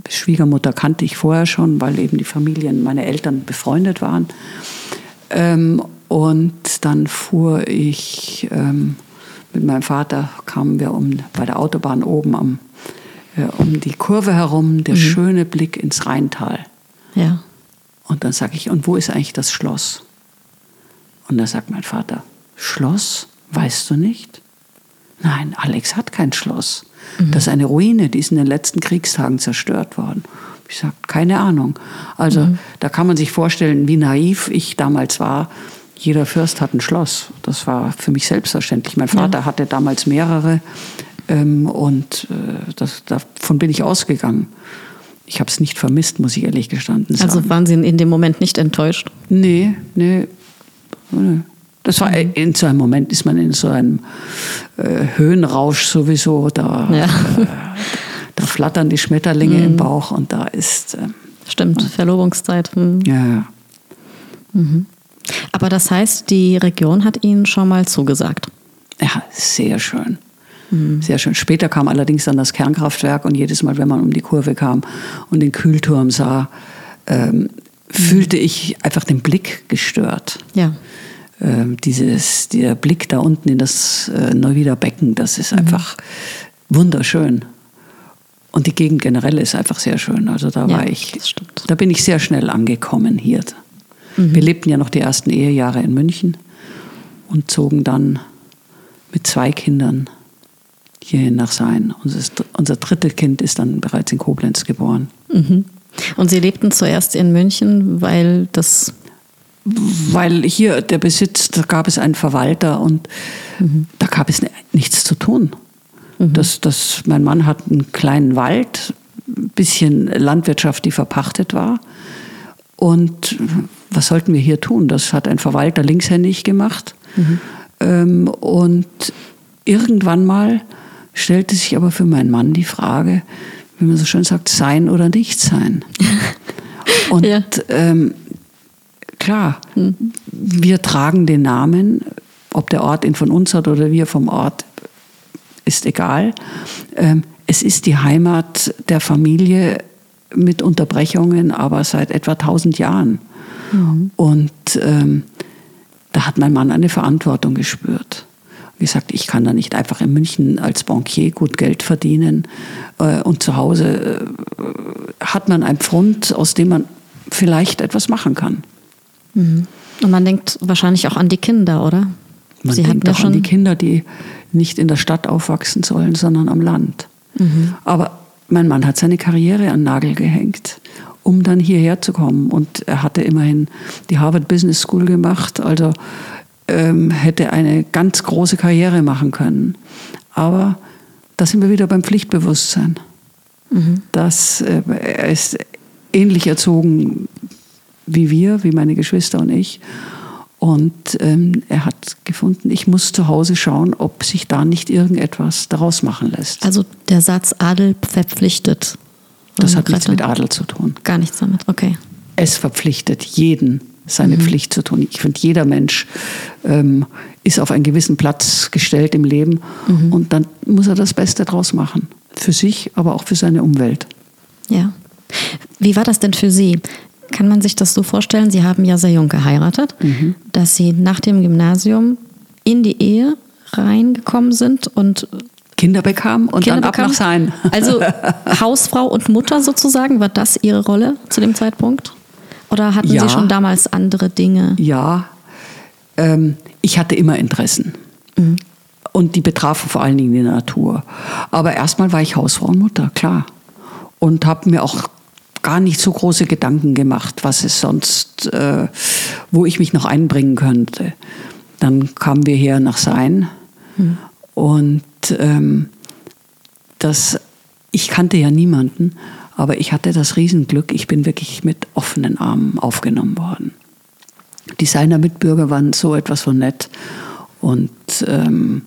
Schwiegermutter kannte ich vorher schon, weil eben die Familien meiner Eltern befreundet waren. Ähm, und dann fuhr ich ähm, mit meinem Vater, kamen wir um, bei der Autobahn oben am, äh, um die Kurve herum, der schöne Blick ins Rheintal. Ja. Und dann sage ich, und wo ist eigentlich das Schloss? Und da sagt mein Vater, Schloss? Weißt du nicht? Nein, Alex hat kein Schloss. Das ist eine Ruine, die ist in den letzten Kriegstagen zerstört worden. Ich sage, keine Ahnung. Also da kann man sich vorstellen, wie naiv ich damals war. Jeder Fürst hat ein Schloss. Das war für mich selbstverständlich. Mein Vater hatte damals mehrere ähm, und äh, das, davon bin ich ausgegangen. Ich habe es nicht vermisst, muss ich ehrlich gestanden sagen. Also waren Sie in dem Moment nicht enttäuscht? Nee, nee. nee. Das war in so einem Moment ist man in so einem äh, Höhenrausch sowieso. Da, Ja. äh, da flattern die Schmetterlinge im Bauch und da ist äh, Stimmt, Verlobungszeit. Hm. ja, ja. Aber das heißt, die Region hat Ihnen schon mal zugesagt. ja sehr schön. Mhm. Sehr schön. Später kam allerdings dann das Kernkraftwerk und jedes Mal, wenn man um die Kurve kam und den Kühlturm sah, ähm, fühlte ich einfach den Blick gestört. Ja. Ähm, dieses, der Blick da unten in das äh, Neuwieder Becken, das ist mhm. einfach wunderschön. Und die Gegend generell ist einfach sehr schön. Also da ja, war ich, da bin ich sehr schnell angekommen hier. Mhm. Wir lebten ja noch die ersten Ehejahre in München und zogen dann mit zwei Kindern hierhin nach Sein. Unser, unser drittes Kind ist dann bereits in Koblenz geboren. Mhm. Und Sie lebten zuerst in München, weil das. Weil hier der Besitz, da gab es einen Verwalter und mhm. da gab es nichts zu tun. Mhm. Das, das, mein Mann hat einen kleinen Wald, ein bisschen Landwirtschaft, die verpachtet war. Und was sollten wir hier tun? Das hat ein Verwalter linkshändig gemacht. Mhm. Ähm, und irgendwann mal stellte sich aber für meinen Mann die Frage, wie man so schön sagt, sein oder nicht sein. Und ja. ähm, klar, hm. wir tragen den Namen, ob der Ort ihn von uns hat oder wir vom Ort, ist egal. Ähm, es ist die Heimat der Familie mit Unterbrechungen, aber seit etwa 1000 Jahren. Mhm. Und ähm, da hat mein Mann eine Verantwortung gespürt gesagt, ich kann da nicht einfach in München als Bankier gut Geld verdienen äh, und zu Hause äh, hat man einen Pfund, aus dem man vielleicht etwas machen kann. Mhm. Und man denkt wahrscheinlich auch an die Kinder, oder? Man Sie denkt auch an die Kinder, die nicht in der Stadt aufwachsen sollen, sondern am Land. Mhm. Aber mein Mann hat seine Karriere an Nagel gehängt, um dann hierher zu kommen. Und er hatte immerhin die Harvard Business School gemacht. Also ähm, hätte eine ganz große Karriere machen können. Aber da sind wir wieder beim Pflichtbewusstsein. Mhm. Das, äh, er ist ähnlich erzogen wie wir, wie meine Geschwister und ich. Und ähm, er hat gefunden, ich muss zu Hause schauen, ob sich da nicht irgendetwas daraus machen lässt. Also der Satz Adel verpflichtet. Das hat nichts mit Adel zu tun. Gar nichts damit, okay. Es verpflichtet jeden seine mhm. Pflicht zu tun. Ich finde, jeder Mensch ähm, ist auf einen gewissen Platz gestellt im Leben mhm. und dann muss er das Beste draus machen. Für sich, aber auch für seine Umwelt. Ja. Wie war das denn für Sie? Kann man sich das so vorstellen? Sie haben ja sehr jung geheiratet, mhm. dass Sie nach dem Gymnasium in die Ehe reingekommen sind und Kinder bekamen und Kinder dann bekamen. ab nach sein. Also Hausfrau und Mutter sozusagen, war das Ihre Rolle zu dem Zeitpunkt? Oder hatten ja, Sie schon damals andere Dinge? Ja, ähm, ich hatte immer Interessen. Mhm. Und die betrafen vor allen Dingen die Natur. Aber erstmal war ich Hausfrau und Mutter, klar. Und habe mir auch gar nicht so große Gedanken gemacht, was es sonst, äh, wo ich mich noch einbringen könnte. Dann kamen wir her nach Sein. Mhm. Und ähm, das, ich kannte ja niemanden. Aber ich hatte das Riesenglück, ich bin wirklich mit offenen Armen aufgenommen worden. Die seiner Mitbürger waren so etwas von nett und ähm,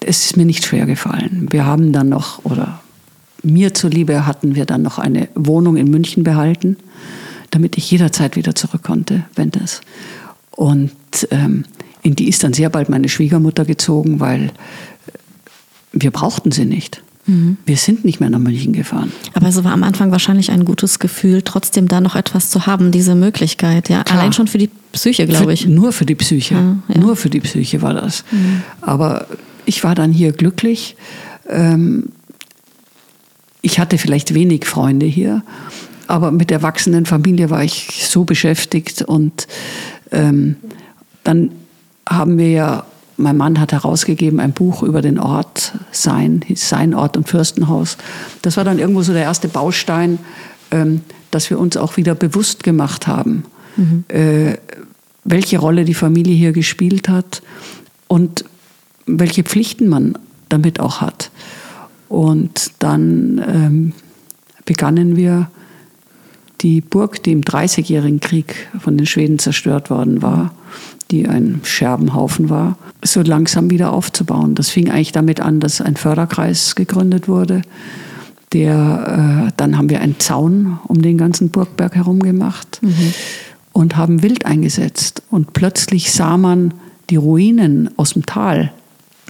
es ist mir nicht schwer gefallen. Wir haben dann noch, oder mir zuliebe hatten wir dann noch eine Wohnung in München behalten, damit ich jederzeit wieder zurück konnte, wenn das. Und ähm, in die ist dann sehr bald meine Schwiegermutter gezogen, weil wir brauchten sie nicht. Mhm. Wir sind nicht mehr nach München gefahren. Aber es war am Anfang wahrscheinlich ein gutes Gefühl, trotzdem da noch etwas zu haben, diese Möglichkeit. Ja, Klar. allein schon für die Psyche, glaube ich. Nur für die Psyche. Ja, ja. Nur für die Psyche war das. Mhm. Aber ich war dann hier glücklich. Ähm, ich hatte vielleicht wenig Freunde hier, aber mit der wachsenden Familie war ich so beschäftigt und ähm, dann haben wir ja mein Mann hat herausgegeben ein Buch über den Ort Sein, Sein Ort und Fürstenhaus. Das war dann irgendwo so der erste Baustein, ähm, dass wir uns auch wieder bewusst gemacht haben, mhm. äh, welche Rolle die Familie hier gespielt hat und welche Pflichten man damit auch hat. Und dann ähm, begannen wir die Burg, die im Dreißigjährigen Krieg von den Schweden zerstört worden war, die ein Scherbenhaufen war, so langsam wieder aufzubauen. Das fing eigentlich damit an, dass ein Förderkreis gegründet wurde. Der, äh, dann haben wir einen Zaun um den ganzen Burgberg herum gemacht mhm. und haben Wild eingesetzt. Und plötzlich sah man die Ruinen aus dem Tal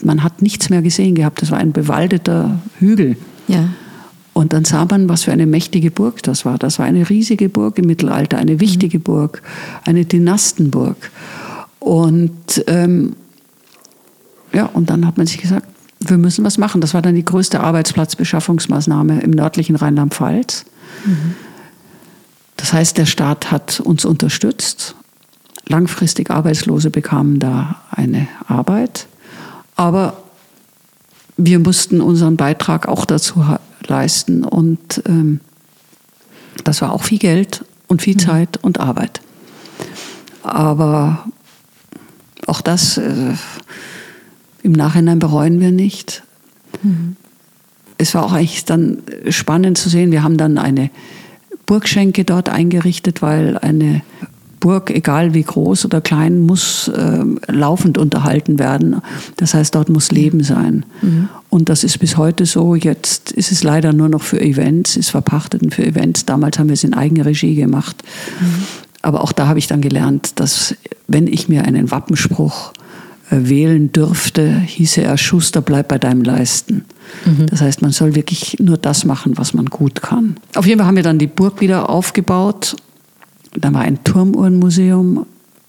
man hat nichts mehr gesehen gehabt. Das war ein bewaldeter Hügel. Ja. Und dann sah man, was für eine mächtige Burg das war. Das war eine riesige Burg im Mittelalter, eine wichtige Burg, eine Dynastenburg. Und ähm, ja, und dann hat man sich gesagt, wir müssen was machen. Das war dann die größte Arbeitsplatzbeschaffungsmaßnahme im nördlichen Rheinland-Pfalz. Mhm. Das heißt, der Staat hat uns unterstützt. Langfristig Arbeitslose bekamen da eine Arbeit. Aber wir mussten unseren Beitrag auch dazu leisten. Und ähm, das war auch viel Geld und viel mhm. Zeit und Arbeit. Aber auch das äh, im Nachhinein bereuen wir nicht. Mhm. Es war auch eigentlich dann spannend zu sehen, wir haben dann eine Burgschenke dort eingerichtet, weil eine Burg, egal wie groß oder klein, muss äh, laufend unterhalten werden. Das heißt, dort muss Leben sein. Mhm. Und das ist bis heute so. Jetzt ist es leider nur noch für Events, ist verpachtet für Events. Damals haben wir es in eigener Regie gemacht. Mhm. Aber auch da habe ich dann gelernt, dass wenn ich mir einen Wappenspruch äh, wählen dürfte, hieße er, Schuster, bleib bei deinem Leisten. Mhm. Das heißt, man soll wirklich nur das machen, was man gut kann. Auf jeden Fall haben wir dann die Burg wieder aufgebaut. Da war ein Turmuhrenmuseum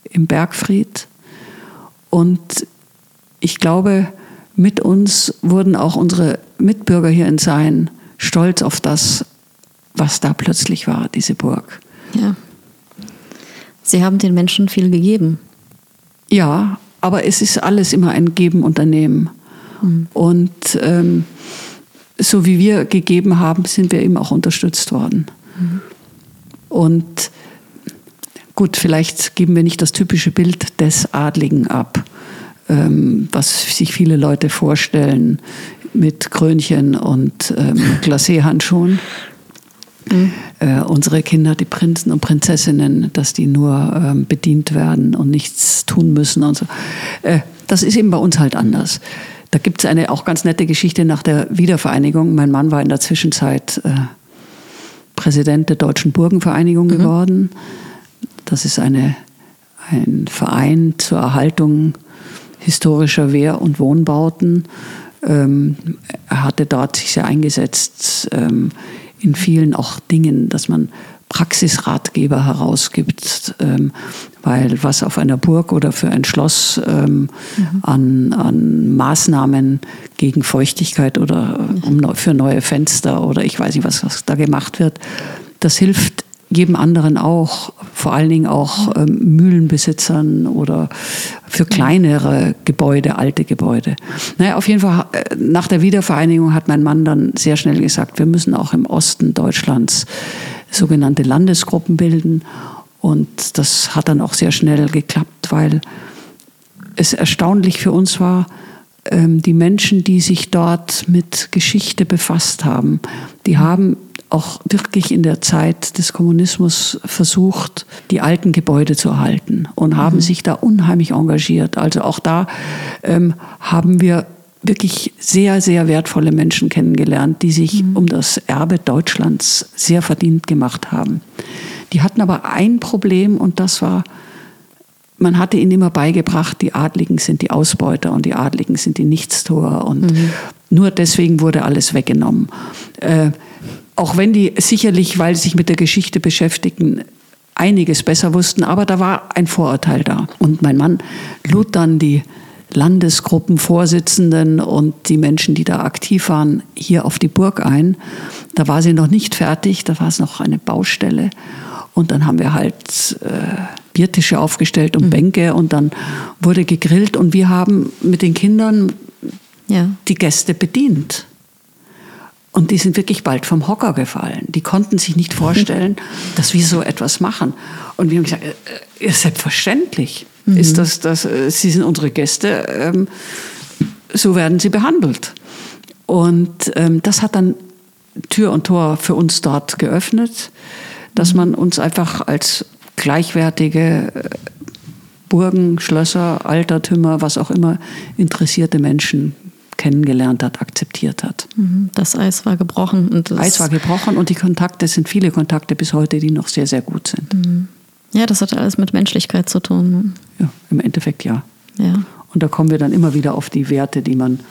im Bergfried. Und ich glaube, mit uns wurden auch unsere Mitbürger hier in Sein stolz auf das, was da plötzlich war, diese Burg. Ja. Sie haben den Menschen viel gegeben. Ja, aber es ist alles immer ein Geben und Nehmen. Mhm. Und ähm, so wie wir gegeben haben, sind wir eben auch unterstützt worden. Mhm. Und gut, vielleicht geben wir nicht das typische Bild des Adligen ab, ähm, was sich viele Leute vorstellen mit Krönchen und ähm, Glacé-Handschuhen. Mhm. Äh, unsere Kinder, die Prinzen und Prinzessinnen, dass die nur ähm, bedient werden und nichts tun müssen und so. Äh, das ist eben bei uns halt anders. Da gibt es eine auch ganz nette Geschichte nach der Wiedervereinigung. Mein Mann war in der Zwischenzeit äh, Präsident der Deutschen Burgenvereinigung mhm. geworden. Das ist eine, ein Verein zur Erhaltung historischer Wehr- und Wohnbauten. Ähm, er hatte dort sich sehr eingesetzt ähm, in vielen auch Dingen, dass man Praxisratgeber herausgibt, ähm, weil was auf einer Burg oder für ein Schloss ähm, mhm. an, an Maßnahmen gegen Feuchtigkeit oder um, für neue Fenster oder ich weiß nicht, was, was da gemacht wird, das hilft jedem anderen auch, vor allen Dingen auch ähm, Mühlenbesitzern oder für kleinere Gebäude, alte Gebäude. Naja, auf jeden Fall, äh, nach der Wiedervereinigung hat mein Mann dann sehr schnell gesagt, wir müssen auch im Osten Deutschlands sogenannte Landesgruppen bilden. Und das hat dann auch sehr schnell geklappt, weil es erstaunlich für uns war, ähm, die Menschen, die sich dort mit Geschichte befasst haben, die haben auch wirklich in der Zeit des Kommunismus versucht, die alten Gebäude zu erhalten und haben mhm. sich da unheimlich engagiert. Also auch da ähm, haben wir wirklich sehr, sehr wertvolle Menschen kennengelernt, die sich mhm. um das Erbe Deutschlands sehr verdient gemacht haben. Die hatten aber ein Problem und das war, man hatte ihnen immer beigebracht, die Adligen sind die Ausbeuter und die Adligen sind die Nichtstuer und mhm. nur deswegen wurde alles weggenommen. Äh, auch wenn die sicherlich, weil sie sich mit der Geschichte beschäftigten, einiges besser wussten, aber da war ein Vorurteil da. Und mein Mann lud dann die Landesgruppenvorsitzenden und die Menschen, die da aktiv waren, hier auf die Burg ein. Da war sie noch nicht fertig, da war es noch eine Baustelle. Und dann haben wir halt äh, Biertische aufgestellt und mhm. Bänke und dann wurde gegrillt und wir haben mit den Kindern ja. die Gäste bedient. Und die sind wirklich bald vom Hocker gefallen. Die konnten sich nicht vorstellen, dass wir so etwas machen. Und wir haben gesagt, äh, äh selbstverständlich mhm. ist das, das, äh, Sie sind unsere Gäste, ähm, so werden Sie behandelt. Und ähm, das hat dann Tür und Tor für uns dort geöffnet, dass man uns einfach als gleichwertige äh, Burgen, Schlösser, Altertümer, was auch immer, interessierte Menschen kennengelernt hat, akzeptiert hat. Mhm. Das Eis war gebrochen. Und das Eis war gebrochen und die Kontakte sind viele Kontakte bis heute, die noch sehr, sehr gut sind. Mhm. Ja, das hat alles mit Menschlichkeit zu tun. Ja, im Endeffekt ja. ja. Und da kommen wir dann immer wieder auf die Werte, die man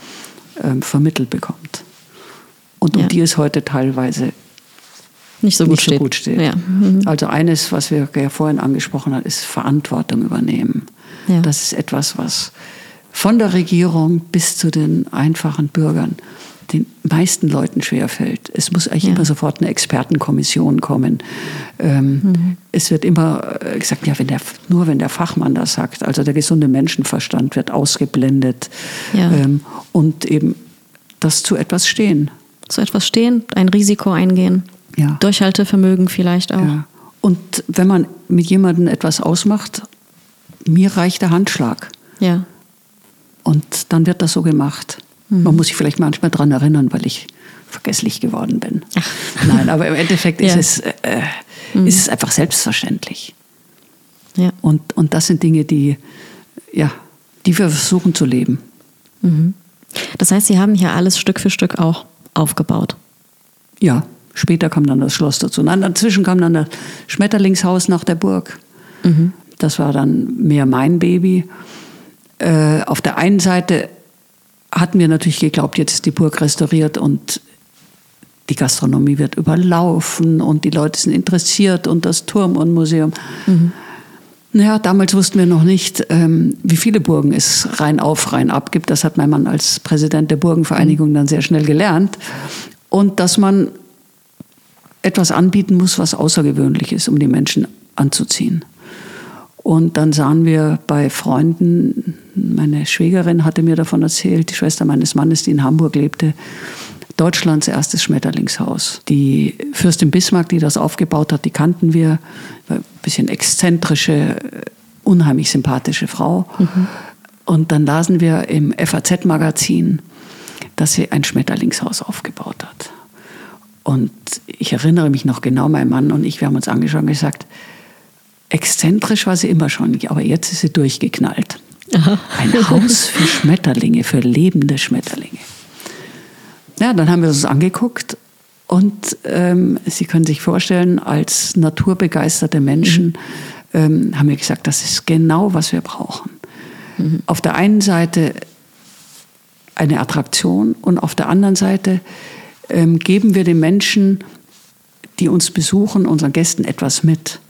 ähm, vermittelt bekommt. Und um Ja. die es heute teilweise Nicht so gut nicht steht. so gut steht. Ja. Mhm. Also eines, was wir ja vorhin angesprochen haben, ist Verantwortung übernehmen. Ja. Das ist etwas, was von der Regierung bis zu den einfachen Bürgern den meisten Leuten schwerfällt. Es muss eigentlich Ja. immer sofort eine Expertenkommission kommen. Ähm, Mhm. Es wird immer äh, gesagt, ja, wenn der, nur wenn der Fachmann das sagt. Also der gesunde Menschenverstand wird ausgeblendet. Ja. Ähm, und eben das zu etwas stehen. Zu etwas stehen, ein Risiko eingehen. Ja. Durchhaltevermögen vielleicht auch. Und wenn man mit jemandem etwas ausmacht, mir reicht der Handschlag. Ja. Und dann wird das so gemacht. Mhm. Man muss sich vielleicht manchmal daran erinnern, weil ich vergesslich geworden bin. Nein, aber im Endeffekt ist, Ja. Mhm. es, äh, ist es einfach selbstverständlich. Ja. Und, und das sind Dinge, die, ja, die wir versuchen zu leben. Das heißt, Sie haben hier alles Stück für Stück auch aufgebaut. Ja, später kam dann das Schloss dazu. Nein, dazwischen kam dann das Schmetterlingshaus nach der Burg. Das war dann mehr mein Baby. Äh, auf der einen Seite hatten wir natürlich geglaubt, jetzt ist die Burg restauriert und die Gastronomie wird überlaufen und die Leute sind interessiert und das Turm und Museum. Naja, damals wussten wir noch nicht, ähm, wie viele Burgen es rein auf, rein ab gibt. Das hat mein Mann als Präsident der Burgenvereinigung dann sehr schnell gelernt. Und dass man etwas anbieten muss, was außergewöhnlich ist, um die Menschen anzuziehen. Und dann sahen wir bei Freunden, meine Schwägerin hatte mir davon erzählt, die Schwester meines Mannes, die in Hamburg lebte, Deutschlands erstes Schmetterlingshaus. Die Fürstin Bismarck, die das aufgebaut hat, die kannten wir. Ein bisschen exzentrische, unheimlich sympathische Frau. Und dann lasen wir im FAZ-Magazin, dass sie ein Schmetterlingshaus aufgebaut hat. Und ich erinnere mich noch genau, mein Mann und ich, wir haben uns angeschaut und gesagt, exzentrisch war sie immer schon, aber jetzt ist sie durchgeknallt. Ein Haus für Schmetterlinge, für lebende Schmetterlinge. Ja, dann haben wir uns das angeguckt und ähm, Sie können sich vorstellen, als naturbegeisterte Menschen ähm, haben wir gesagt, das ist genau, was wir brauchen. Auf der einen Seite eine Attraktion und auf der anderen Seite ähm, geben wir den Menschen, die uns besuchen, unseren Gästen etwas mit.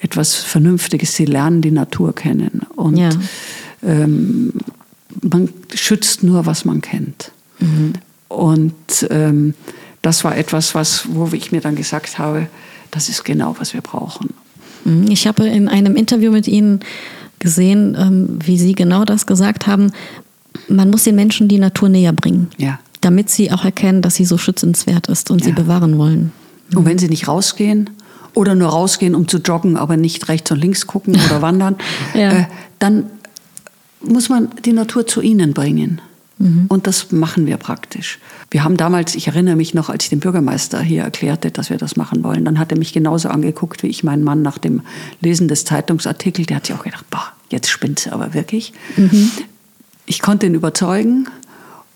Etwas Vernünftiges. Sie lernen die Natur kennen. Und Ja. Ähm, man schützt nur, was man kennt. Und ähm, das war etwas, was, wo ich mir dann gesagt habe, das ist genau, was wir brauchen. Mhm. Ich habe in einem Interview mit Ihnen gesehen, ähm, wie Sie genau das gesagt haben. Man muss den Menschen die Natur näher bringen, Ja. damit sie auch erkennen, dass sie so schützenswert ist und sie Ja. bewahren wollen. Und wenn sie nicht rausgehen oder nur rausgehen, um zu joggen, aber nicht rechts und links gucken oder wandern, Ja. äh, dann muss man die Natur zu ihnen bringen. Und das machen wir praktisch. Wir haben damals, ich erinnere mich noch, als ich dem Bürgermeister hier erklärte, dass wir das machen wollen, dann hat er mich genauso angeguckt wie ich meinen Mann nach dem Lesen des Zeitungsartikels. Der hat sich auch gedacht, boah, jetzt spinnt sie aber wirklich. Ich konnte ihn überzeugen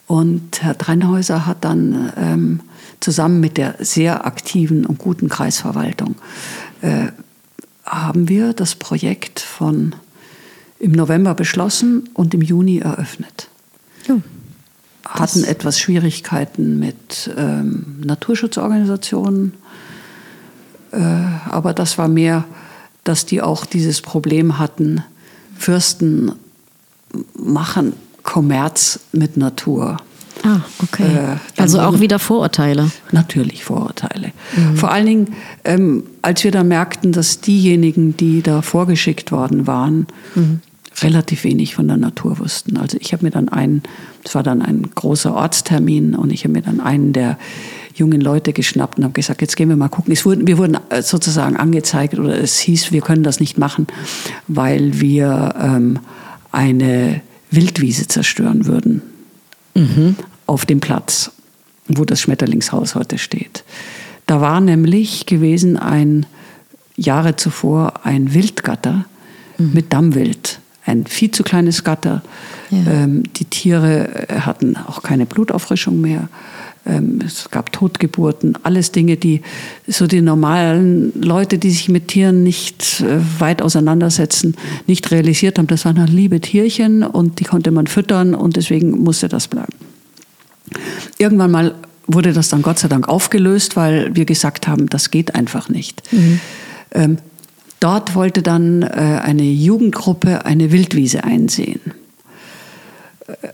und Herr Trennhäuser hat dann ähm, zusammen mit der sehr aktiven und guten Kreisverwaltung äh, haben wir das Projekt von im November beschlossen und im Juni eröffnet. Ja. Hatten etwas Schwierigkeiten mit ähm, Naturschutzorganisationen, äh, aber das war mehr, dass die auch dieses Problem hatten, Fürsten machen Kommerz mit Natur. Ah, okay. Äh, also auch wieder Vorurteile. Natürlich Vorurteile. Vor allen Dingen, ähm, als wir dann merkten, dass diejenigen, die da vorgeschickt worden waren, relativ wenig von der Natur wussten. Also ich habe mir dann einen, das war dann ein großer Ortstermin und ich habe mir dann einen der jungen Leute geschnappt und habe gesagt, jetzt gehen wir mal gucken. Es wurden, wir wurden äh, sozusagen angezeigt oder es hieß, wir können das nicht machen, weil wir ähm, eine Wildwiese zerstören würden auf dem Platz, wo das Schmetterlingshaus heute steht. Da war nämlich gewesen ein Jahre zuvor ein Wildgatter mit Dammwild ein viel zu kleines Gatter. Ja. Ähm, die Tiere äh, hatten auch keine Blutauffrischung mehr. Ähm, es gab Totgeburten, alles Dinge, die so die normalen Leute, die sich mit Tieren nicht äh, weit auseinandersetzen, nicht realisiert haben. Das waren halt liebe Tierchen und die konnte man füttern und deswegen musste das bleiben. Irgendwann mal wurde das dann Gott sei Dank aufgelöst, weil wir gesagt haben, das geht einfach nicht. Ähm, dort wollte dann äh, eine Jugendgruppe eine Wildwiese einsehen. Äh,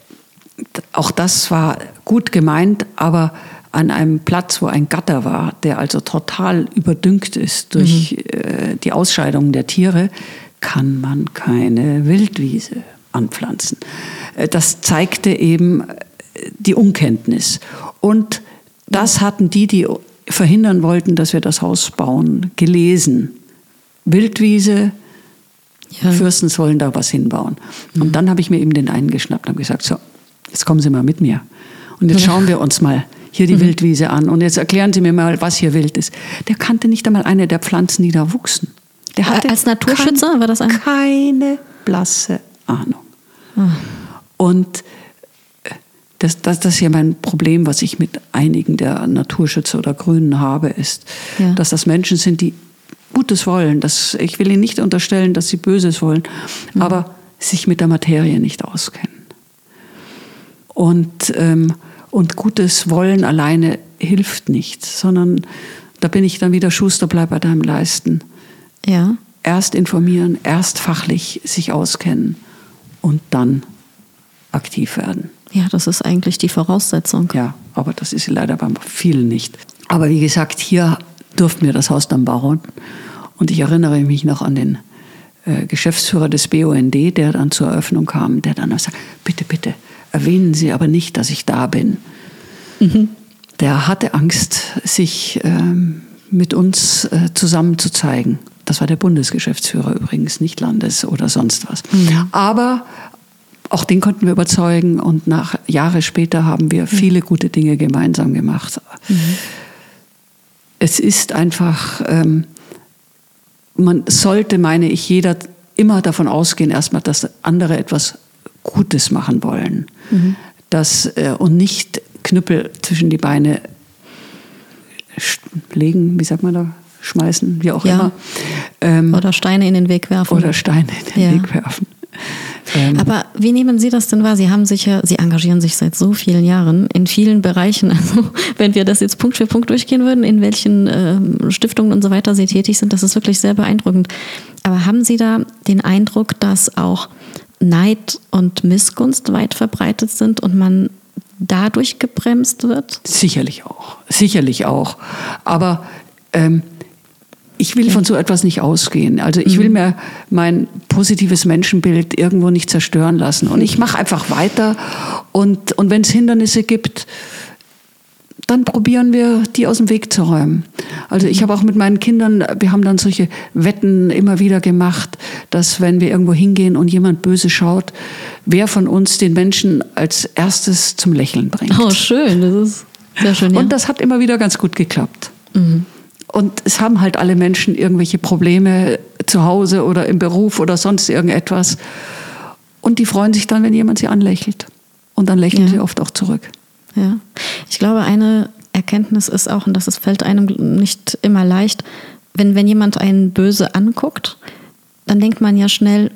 auch das war gut gemeint, aber an einem Platz, wo ein Gatter war, der also total überdüngt ist durch äh, die Ausscheidungen der Tiere, kann man keine Wildwiese anpflanzen. Das zeigte eben die Unkenntnis. Und das hatten die, die verhindern wollten, dass wir das Haus bauen, gelesen. Wildwiese, Ja. Fürstens wollen da was hinbauen. Und dann habe ich mir eben den einen geschnappt und gesagt, so, jetzt kommen Sie mal mit mir. Und jetzt schauen wir uns mal hier die Wildwiese an. Und jetzt erklären Sie mir mal, was hier wild ist. Der kannte nicht einmal eine der Pflanzen, die da wuchsen. Der hatte Als Naturschützer kein- war das ein- keine blasse Ahnung. Ah. Und äh, das, das, das ist ja mein Problem, was ich mit einigen der Naturschützer oder Grünen habe, ist, Ja. dass das Menschen sind, die Gutes wollen. Das, ich will ihnen nicht unterstellen, dass sie Böses wollen, Mhm. aber sich mit der Materie nicht auskennen. Und, ähm, und gutes Wollen alleine hilft nicht, sondern da bin ich dann wieder Schuster, bleib bei deinem Leisten. Ja. Erst informieren, erst fachlich sich auskennen und dann aktiv werden. Ja, das ist eigentlich die Voraussetzung. Ja, aber das ist leider bei vielen nicht. Aber wie gesagt, hier durften wir das Haus dann bauen. Und ich erinnere mich noch an den äh, Geschäftsführer des BUND, der dann zur Eröffnung kam, der dann sagt, bitte, bitte, erwähnen Sie aber nicht, dass ich da bin. Der hatte Angst, sich ähm, mit uns äh, zusammen zu zeigen. Das war der Bundesgeschäftsführer übrigens, nicht Landes- oder sonst was. Aber auch den konnten wir überzeugen und nach Jahre später haben wir viele gute Dinge gemeinsam gemacht. Es ist einfach, ähm, man sollte, meine ich, jeder immer davon ausgehen, erstmal, dass andere etwas Gutes machen wollen. Das, äh, und nicht Knüppel zwischen die Beine legen, wie sagt man da, schmeißen, wie auch Ja. immer. Ähm, Oder Steine in den Weg werfen. oder Steine in den Ja. Weg werfen. Ähm, Aber wie nehmen Sie das denn wahr? Sie haben sich ja, Sie engagieren sich seit so vielen Jahren in vielen Bereichen. Also wenn wir das jetzt Punkt für Punkt durchgehen würden, in welchen ähm, Stiftungen und so weiter Sie tätig sind, das ist wirklich sehr beeindruckend. Aber haben Sie da den Eindruck, dass auch Neid und Missgunst weit verbreitet sind und man dadurch gebremst wird? Sicherlich auch, sicherlich auch. Aber ähm, ich will von so etwas nicht ausgehen. Also ich will mir mein positives Menschenbild irgendwo nicht zerstören lassen. Und ich mache einfach weiter. Und, und wenn es Hindernisse gibt, dann probieren wir, die aus dem Weg zu räumen. Also ich habe auch mit meinen Kindern, wir haben dann solche Wetten immer wieder gemacht, dass wenn wir irgendwo hingehen und jemand böse schaut, wer von uns den Menschen als erstes zum Lächeln bringt. Oh, schön, das ist sehr schön. Ja. Und das hat immer wieder ganz gut geklappt. Und es haben halt alle Menschen irgendwelche Probleme zu Hause oder im Beruf oder sonst irgendetwas. Und die freuen sich dann, wenn jemand sie anlächelt. Und dann lächeln Ja. sie oft auch zurück. Ja, ich glaube, eine Erkenntnis ist auch, und das fällt einem nicht immer leicht, wenn, wenn jemand einen böse anguckt, dann denkt man ja schnell,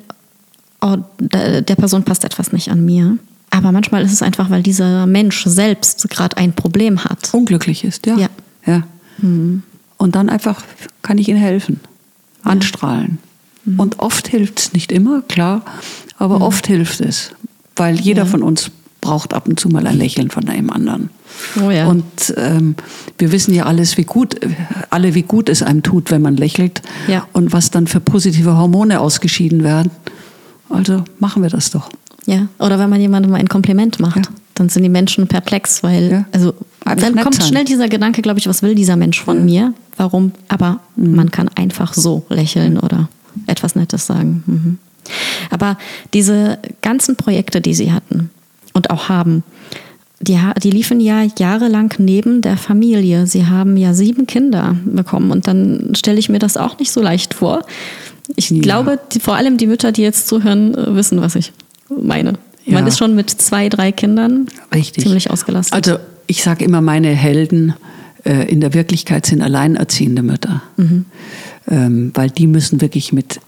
oh, der Person passt etwas nicht an mir. Aber manchmal ist es einfach, weil dieser Mensch selbst gerade ein Problem hat. Unglücklich ist, ja. Ja. ja. Und dann einfach kann ich ihnen helfen. Anstrahlen. Und oft hilft es, nicht immer, klar, aber oft hilft es. Weil jeder Ja. von uns braucht ab und zu mal ein Lächeln von einem anderen. Oh ja. Und ähm, wir wissen ja alles, wie gut, alle, wie gut es einem tut, wenn man lächelt. Ja. Und was dann für positive Hormone ausgeschieden werden. Also machen wir das doch. Ja, oder wenn man jemandem mal ein Kompliment macht, Ja. Dann sind die Menschen perplex, weil Ja. also Einfach dann kommt sein. schnell dieser Gedanke, glaube ich, was will dieser Mensch von mir? Warum? Aber Mhm. man kann einfach so lächeln oder etwas Nettes sagen. Mhm. Aber diese ganzen Projekte, die Sie hatten und auch haben, die, die liefen ja jahrelang neben der Familie. Sie haben ja sieben Kinder bekommen und dann stelle ich mir das auch nicht so leicht vor, Ich Ja. glaube, die, vor allem die Mütter, die jetzt zuhören, äh, wissen, was ich meine. Man Ja. ist schon mit zwei, drei Kindern Richtig. ziemlich ausgelastet. Also ich sage immer, meine Helden äh, in der Wirklichkeit sind alleinerziehende Mütter. Ähm, weil die müssen wirklich mit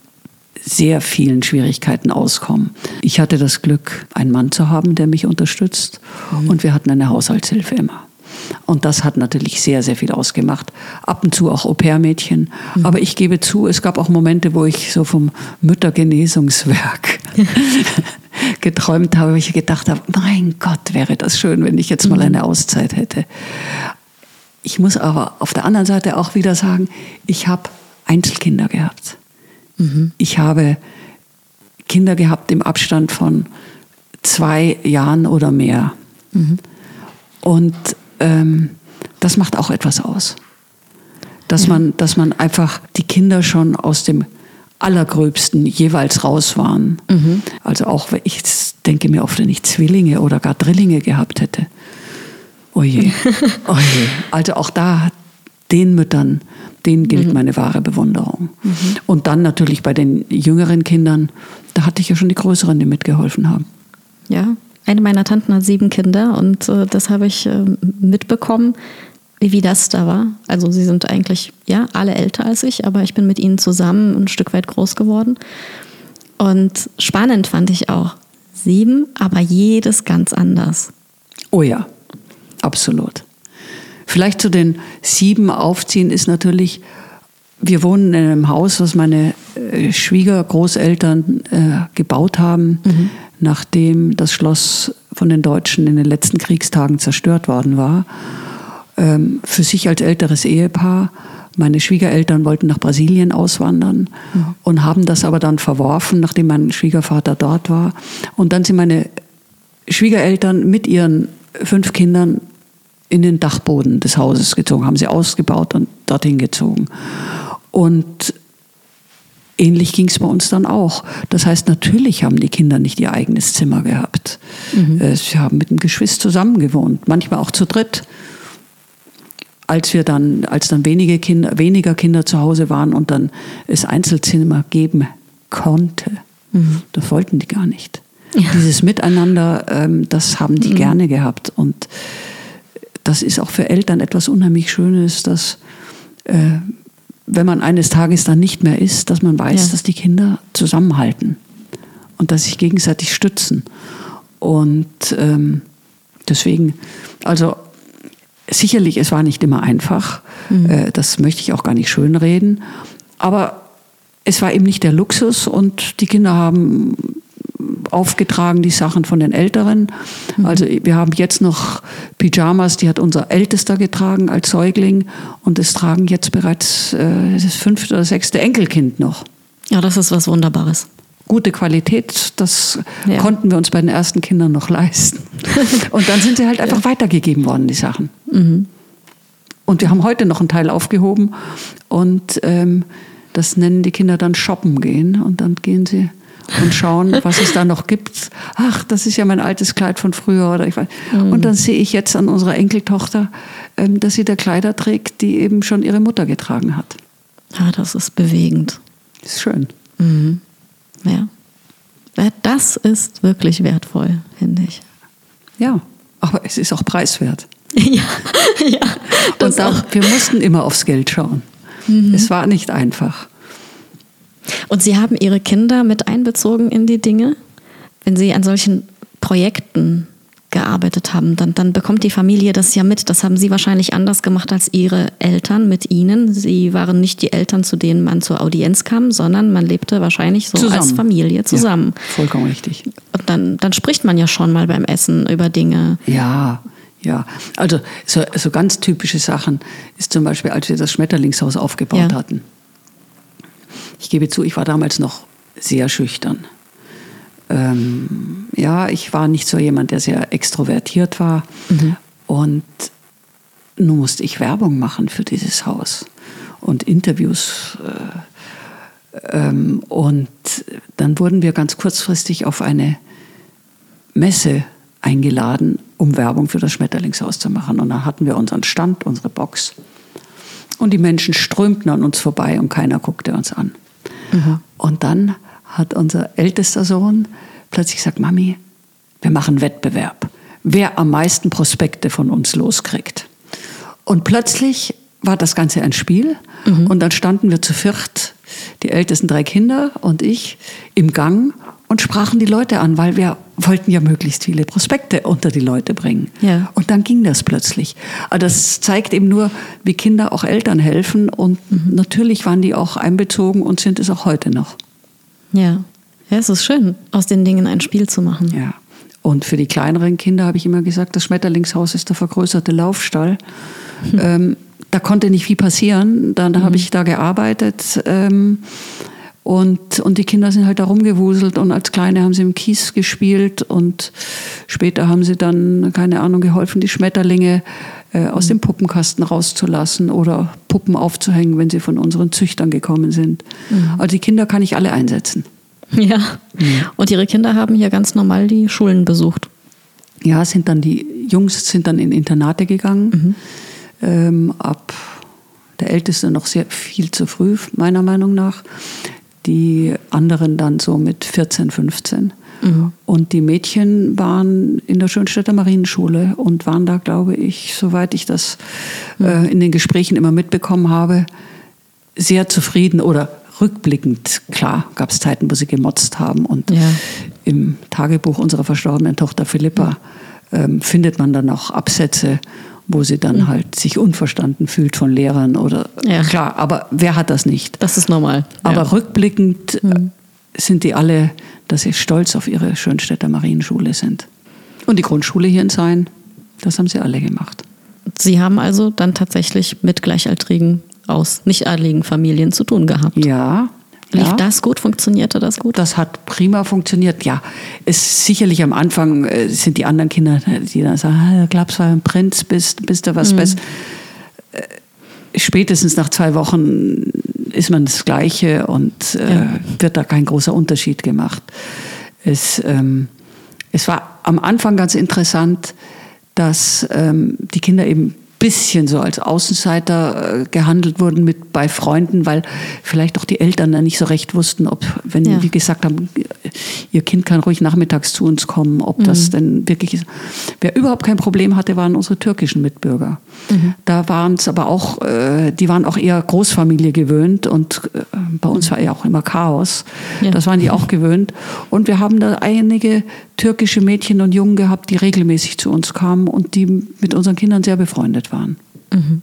sehr vielen Schwierigkeiten auskommen. Ich hatte das Glück, einen Mann zu haben, der mich unterstützt. Und wir hatten eine Haushaltshilfe immer. Und das hat natürlich sehr, sehr viel ausgemacht. Ab und zu auch Au-pair-Mädchen. Aber ich gebe zu, es gab auch Momente, wo ich so vom Müttergenesungswerk geträumt habe, wo ich gedacht habe, mein Gott, wäre das schön, wenn ich jetzt mal eine Auszeit hätte. Ich muss aber auf der anderen Seite auch wieder sagen, ich habe Einzelkinder gehabt. Ich habe Kinder gehabt im Abstand von zwei Jahren oder mehr. Und ähm, das macht auch etwas aus. Dass, man, dass man einfach die Kinder schon aus dem Allergröbsten jeweils raus waren. Also auch, wenn ich denke mir oft, wenn ich Zwillinge oder gar Drillinge gehabt hätte. Oje, oje. Also auch da, den Müttern, denen gilt meine wahre Bewunderung. Und dann natürlich bei den jüngeren Kindern, da hatte ich ja schon die Größeren, die mitgeholfen haben. Ja, eine meiner Tanten hat sieben Kinder und äh, das habe ich äh, mitbekommen, wie, das da war. Also sie sind eigentlich ja alle älter als ich, aber ich bin mit ihnen zusammen ein Stück weit groß geworden. Und spannend fand ich auch sieben, aber jedes ganz anders. Oh ja, absolut. Vielleicht zu den sieben aufziehen ist natürlich, wir wohnen in einem Haus, was meine äh, Schwiegergroßeltern äh, gebaut haben, nachdem das Schloss von den Deutschen in den letzten Kriegstagen zerstört worden war. Ähm, für sich als älteres Ehepaar. Meine Schwiegereltern wollten nach Brasilien auswandern und haben das aber dann verworfen, nachdem mein Schwiegervater dort war. Und dann sind meine Schwiegereltern mit ihren fünf Kindern in den Dachboden des Hauses gezogen, haben sie ausgebaut und dorthin gezogen. Und ähnlich ging es bei uns dann auch. Das heißt, natürlich haben die Kinder nicht ihr eigenes Zimmer gehabt. Äh, Sie haben mit dem Geschwister zusammen gewohnt, manchmal auch zu dritt. Als wir dann, als dann wenige Kinder, weniger Kinder zu Hause waren und dann es Einzelzimmer geben konnte, das wollten die gar nicht. Dieses Miteinander, ähm, das haben die gerne gehabt. Und das ist auch für Eltern etwas unheimlich Schönes, dass äh, wenn man eines Tages dann nicht mehr ist, dass man weiß, Ja. dass die Kinder zusammenhalten und dass sich gegenseitig stützen. Und ähm, deswegen, also sicherlich, es war nicht immer einfach, äh, das möchte ich auch gar nicht schönreden, aber es war eben nicht der Luxus und die Kinder haben aufgetragen, die Sachen von den Älteren. Also wir haben jetzt noch Pyjamas, die hat unser Ältester getragen als Säugling und es tragen jetzt bereits äh, das fünfte oder sechste Enkelkind noch. Ja, das ist was Wunderbares. Gute Qualität, das Ja. konnten wir uns bei den ersten Kindern noch leisten. Und dann sind sie halt einfach weitergegeben worden, die Sachen. Und wir haben heute noch einen Teil aufgehoben und ähm, das nennen die Kinder dann shoppen gehen und dann gehen sie und schauen, was es da noch gibt. Ach, das ist ja mein altes Kleid von früher oder ich weiß. Und dann sehe ich jetzt an unserer Enkeltochter, ähm, dass sie da Kleider trägt, die eben schon ihre Mutter getragen hat. Ja, das ist bewegend. Ist schön. Ja. Ja, Das ist wirklich wertvoll, finde ich. Ja, aber es ist auch preiswert. ja, ja. Und da, auch. wir mussten immer aufs Geld schauen. Es war nicht einfach. Und Sie haben Ihre Kinder mit einbezogen in die Dinge? Wenn Sie an solchen Projekten gearbeitet haben, dann, dann bekommt die Familie das ja mit. Das haben Sie wahrscheinlich anders gemacht als Ihre Eltern mit Ihnen. Sie waren nicht die Eltern, zu denen man zur Audienz kam, sondern man lebte wahrscheinlich so als Familie zusammen. Ja, vollkommen richtig. Und dann, dann spricht man ja schon mal beim Essen über Dinge. Ja, ja. Also so, so ganz typische Sachen ist zum Beispiel, als wir das Schmetterlingshaus aufgebaut Ja. hatten. Ich gebe zu, ich war damals noch sehr schüchtern. Ähm, ja, ich war nicht so jemand, der sehr extrovertiert war. Und nun musste ich Werbung machen für dieses Haus und Interviews. Äh, ähm, und dann wurden wir ganz kurzfristig auf eine Messe eingeladen, um Werbung für das Schmetterlingshaus zu machen. Und dann hatten wir unseren Stand, unsere Box. Und die Menschen strömten an uns vorbei und keiner guckte uns an. Mhm. Und dann hat unser ältester Sohn plötzlich gesagt, Mami, wir machen Wettbewerb. Wer am meisten Prospekte von uns loskriegt. Und plötzlich war das Ganze ein Spiel. Mhm. Und dann standen wir zu viert, die ältesten drei Kinder und ich, im Gang und sprachen die Leute an, weil wir wollten ja möglichst viele Prospekte unter die Leute bringen. Ja. Und dann ging das plötzlich. Aber das zeigt eben nur, wie Kinder auch Eltern helfen. Und mhm. natürlich waren die auch einbezogen und sind es auch heute noch. Ja. ja, es ist schön, aus den Dingen ein Spiel zu machen. Ja. Und für die kleineren Kinder habe ich immer gesagt, das Schmetterlingshaus ist der vergrößerte Laufstall. Mhm. Ähm, da konnte nicht viel passieren. Dann mhm. habe ich da gearbeitet. Ähm, und, und die Kinder sind halt da rumgewuselt und als Kleine haben sie im Kies gespielt und später haben sie dann, keine Ahnung, geholfen, die Schmetterlinge äh, aus dem Puppenkasten rauszulassen oder Puppen aufzuhängen, wenn sie von unseren Züchtern gekommen sind. Mhm. Also die Kinder kann ich alle einsetzen. Ja. Mhm. Und ihre Kinder haben hier ganz normal die Schulen besucht. Ja, sind dann die Jungs sind dann in Internate gegangen. Mhm. Ähm, ab der Älteste noch sehr viel zu früh, meiner Meinung nach die anderen dann so mit 14, 15. Mhm. Und die Mädchen waren in der Schönstädter Marienschule und waren da, glaube ich, soweit ich das mhm. äh, in den Gesprächen immer mitbekommen habe, sehr zufrieden oder rückblickend. Klar, gab es Zeiten, wo sie gemotzt haben. Und ja. im Tagebuch unserer verstorbenen Tochter Philippa mhm. ähm, findet man dann auch Absätze wo sie dann mhm. halt sich unverstanden fühlt von Lehrern oder ja. klar, aber wer hat das nicht? Das ist normal. Aber ja. rückblickend mhm. sind die alle, dass sie stolz auf ihre Schönstädter Marienschule sind. Und die Grundschule hier in Sein, das haben sie alle gemacht. Sie haben also dann tatsächlich mit Gleichaltrigen aus nicht adligen Familien zu tun gehabt. Ja, Lief ja. das gut? Funktionierte das gut? Das hat prima funktioniert, ja. Es sicherlich am Anfang äh, sind die anderen Kinder, die dann sagen, ah, glaubst du, ein Prinz bist, bist du was mhm. Besseres. Äh, spätestens nach zwei Wochen ist man das Gleiche und äh, ja. wird da kein großer Unterschied gemacht. Es, ähm, es war am Anfang ganz interessant, dass ähm, die Kinder eben bisschen so als Außenseiter äh, gehandelt wurden mit bei Freunden, weil vielleicht auch die Eltern dann nicht so recht wussten, ob, wenn ja. die gesagt haben, ihr Kind kann ruhig nachmittags zu uns kommen, ob mhm. das denn wirklich ist. Wer überhaupt kein Problem hatte, waren unsere türkischen Mitbürger. Mhm. Da waren es aber auch, äh, die waren auch eher Großfamilie gewöhnt und äh, bei uns war ja auch immer Chaos. Ja. Das waren die auch gewöhnt. Und wir haben da einige türkische Mädchen und Jungen gehabt, die regelmäßig zu uns kamen und die mit unseren Kindern sehr befreundet waren waren. Mhm.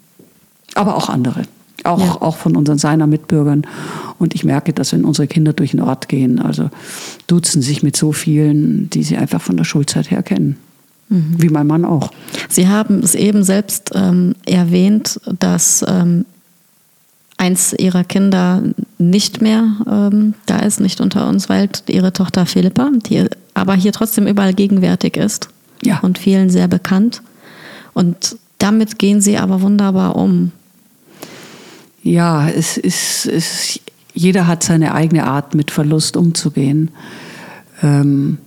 Aber auch andere. Auch, ja. auch von unseren seiner Mitbürgern. Und ich merke, dass wenn unsere Kinder durch den Ort gehen, also duzen sich mit so vielen, die sie einfach von der Schulzeit her kennen. Mhm. Wie mein Mann auch. Sie haben es eben selbst ähm, erwähnt, dass ähm, eins ihrer Kinder nicht mehr ähm, da ist, nicht unter uns, weil ihre Tochter Philippa, die aber hier trotzdem überall gegenwärtig ist ja. und vielen sehr bekannt. Und damit gehen Sie aber wunderbar um. Ja, es ist, es, jeder hat seine eigene Art, mit Verlust umzugehen. Ähm,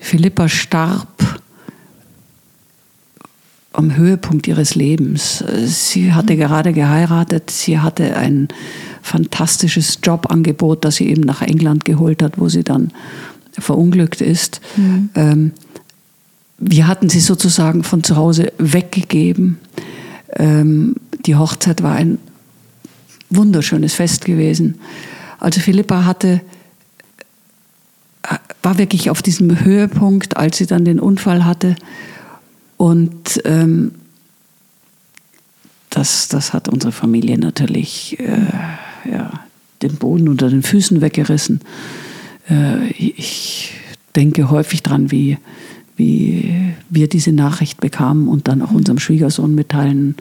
Philippa starb am Höhepunkt ihres Lebens. Sie hatte gerade geheiratet, sie hatte ein fantastisches Jobangebot, das sie eben nach England geholt hat, wo sie dann verunglückt ist. Mhm. Ähm, wir hatten sie sozusagen von zu Hause weggegeben. Ähm, die Hochzeit war ein wunderschönes Fest gewesen. Also Philippa hatte, war wirklich auf diesem Höhepunkt, als sie dann den Unfall hatte. Und ähm, das, das hat unsere Familie natürlich äh, ja, den Boden unter den Füßen weggerissen. Äh, ich denke häufig dran, wie, wie wir diese Nachricht bekamen und dann auch mhm. unserem Schwiegersohn mitteilen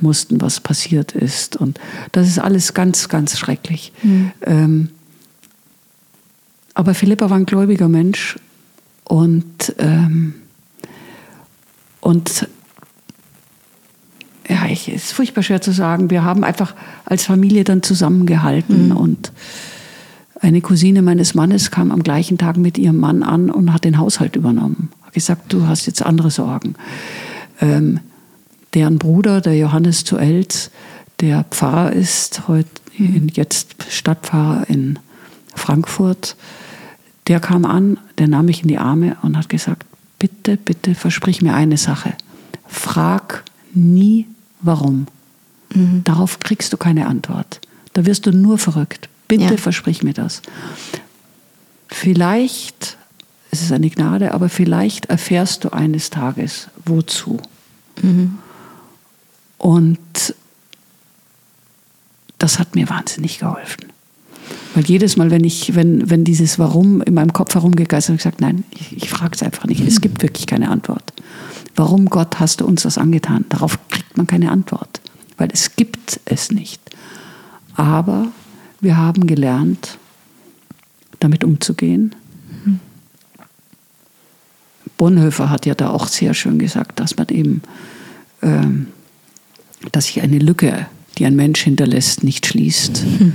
mussten, was passiert ist. Und das ist alles ganz, ganz schrecklich. Mhm. Ähm, aber Philippa war ein gläubiger Mensch und, ähm, und ja, es ist furchtbar schwer zu sagen. Wir haben einfach als Familie dann zusammengehalten mhm. und eine Cousine meines Mannes kam am gleichen Tag mit ihrem Mann an und hat den Haushalt übernommen. Gesagt, du hast jetzt andere Sorgen. Ähm, deren Bruder, der Johannes zu Elz, der Pfarrer ist, heute jetzt Stadtpfarrer in Frankfurt, der kam an, der nahm mich in die Arme und hat gesagt, bitte, bitte versprich mir eine Sache. Frag nie warum. Mhm. Darauf kriegst du keine Antwort. Da wirst du nur verrückt. Bitte ja. versprich mir das. Vielleicht, es ist eine Gnade, aber vielleicht erfährst du eines Tages, wozu. Mhm. Und das hat mir wahnsinnig geholfen. Weil jedes Mal, wenn ich, wenn, wenn dieses Warum in meinem Kopf herumgegeistert, habe ich gesagt, nein, ich, ich frage es einfach nicht. Es gibt wirklich keine Antwort. Warum Gott hast du uns das angetan? Darauf kriegt man keine Antwort, weil es gibt es nicht. Aber wir haben gelernt, damit umzugehen. Bonhoeffer hat ja da auch sehr schön gesagt, dass man eben, ähm, dass sich eine Lücke, die ein Mensch hinterlässt, nicht schließt. Mhm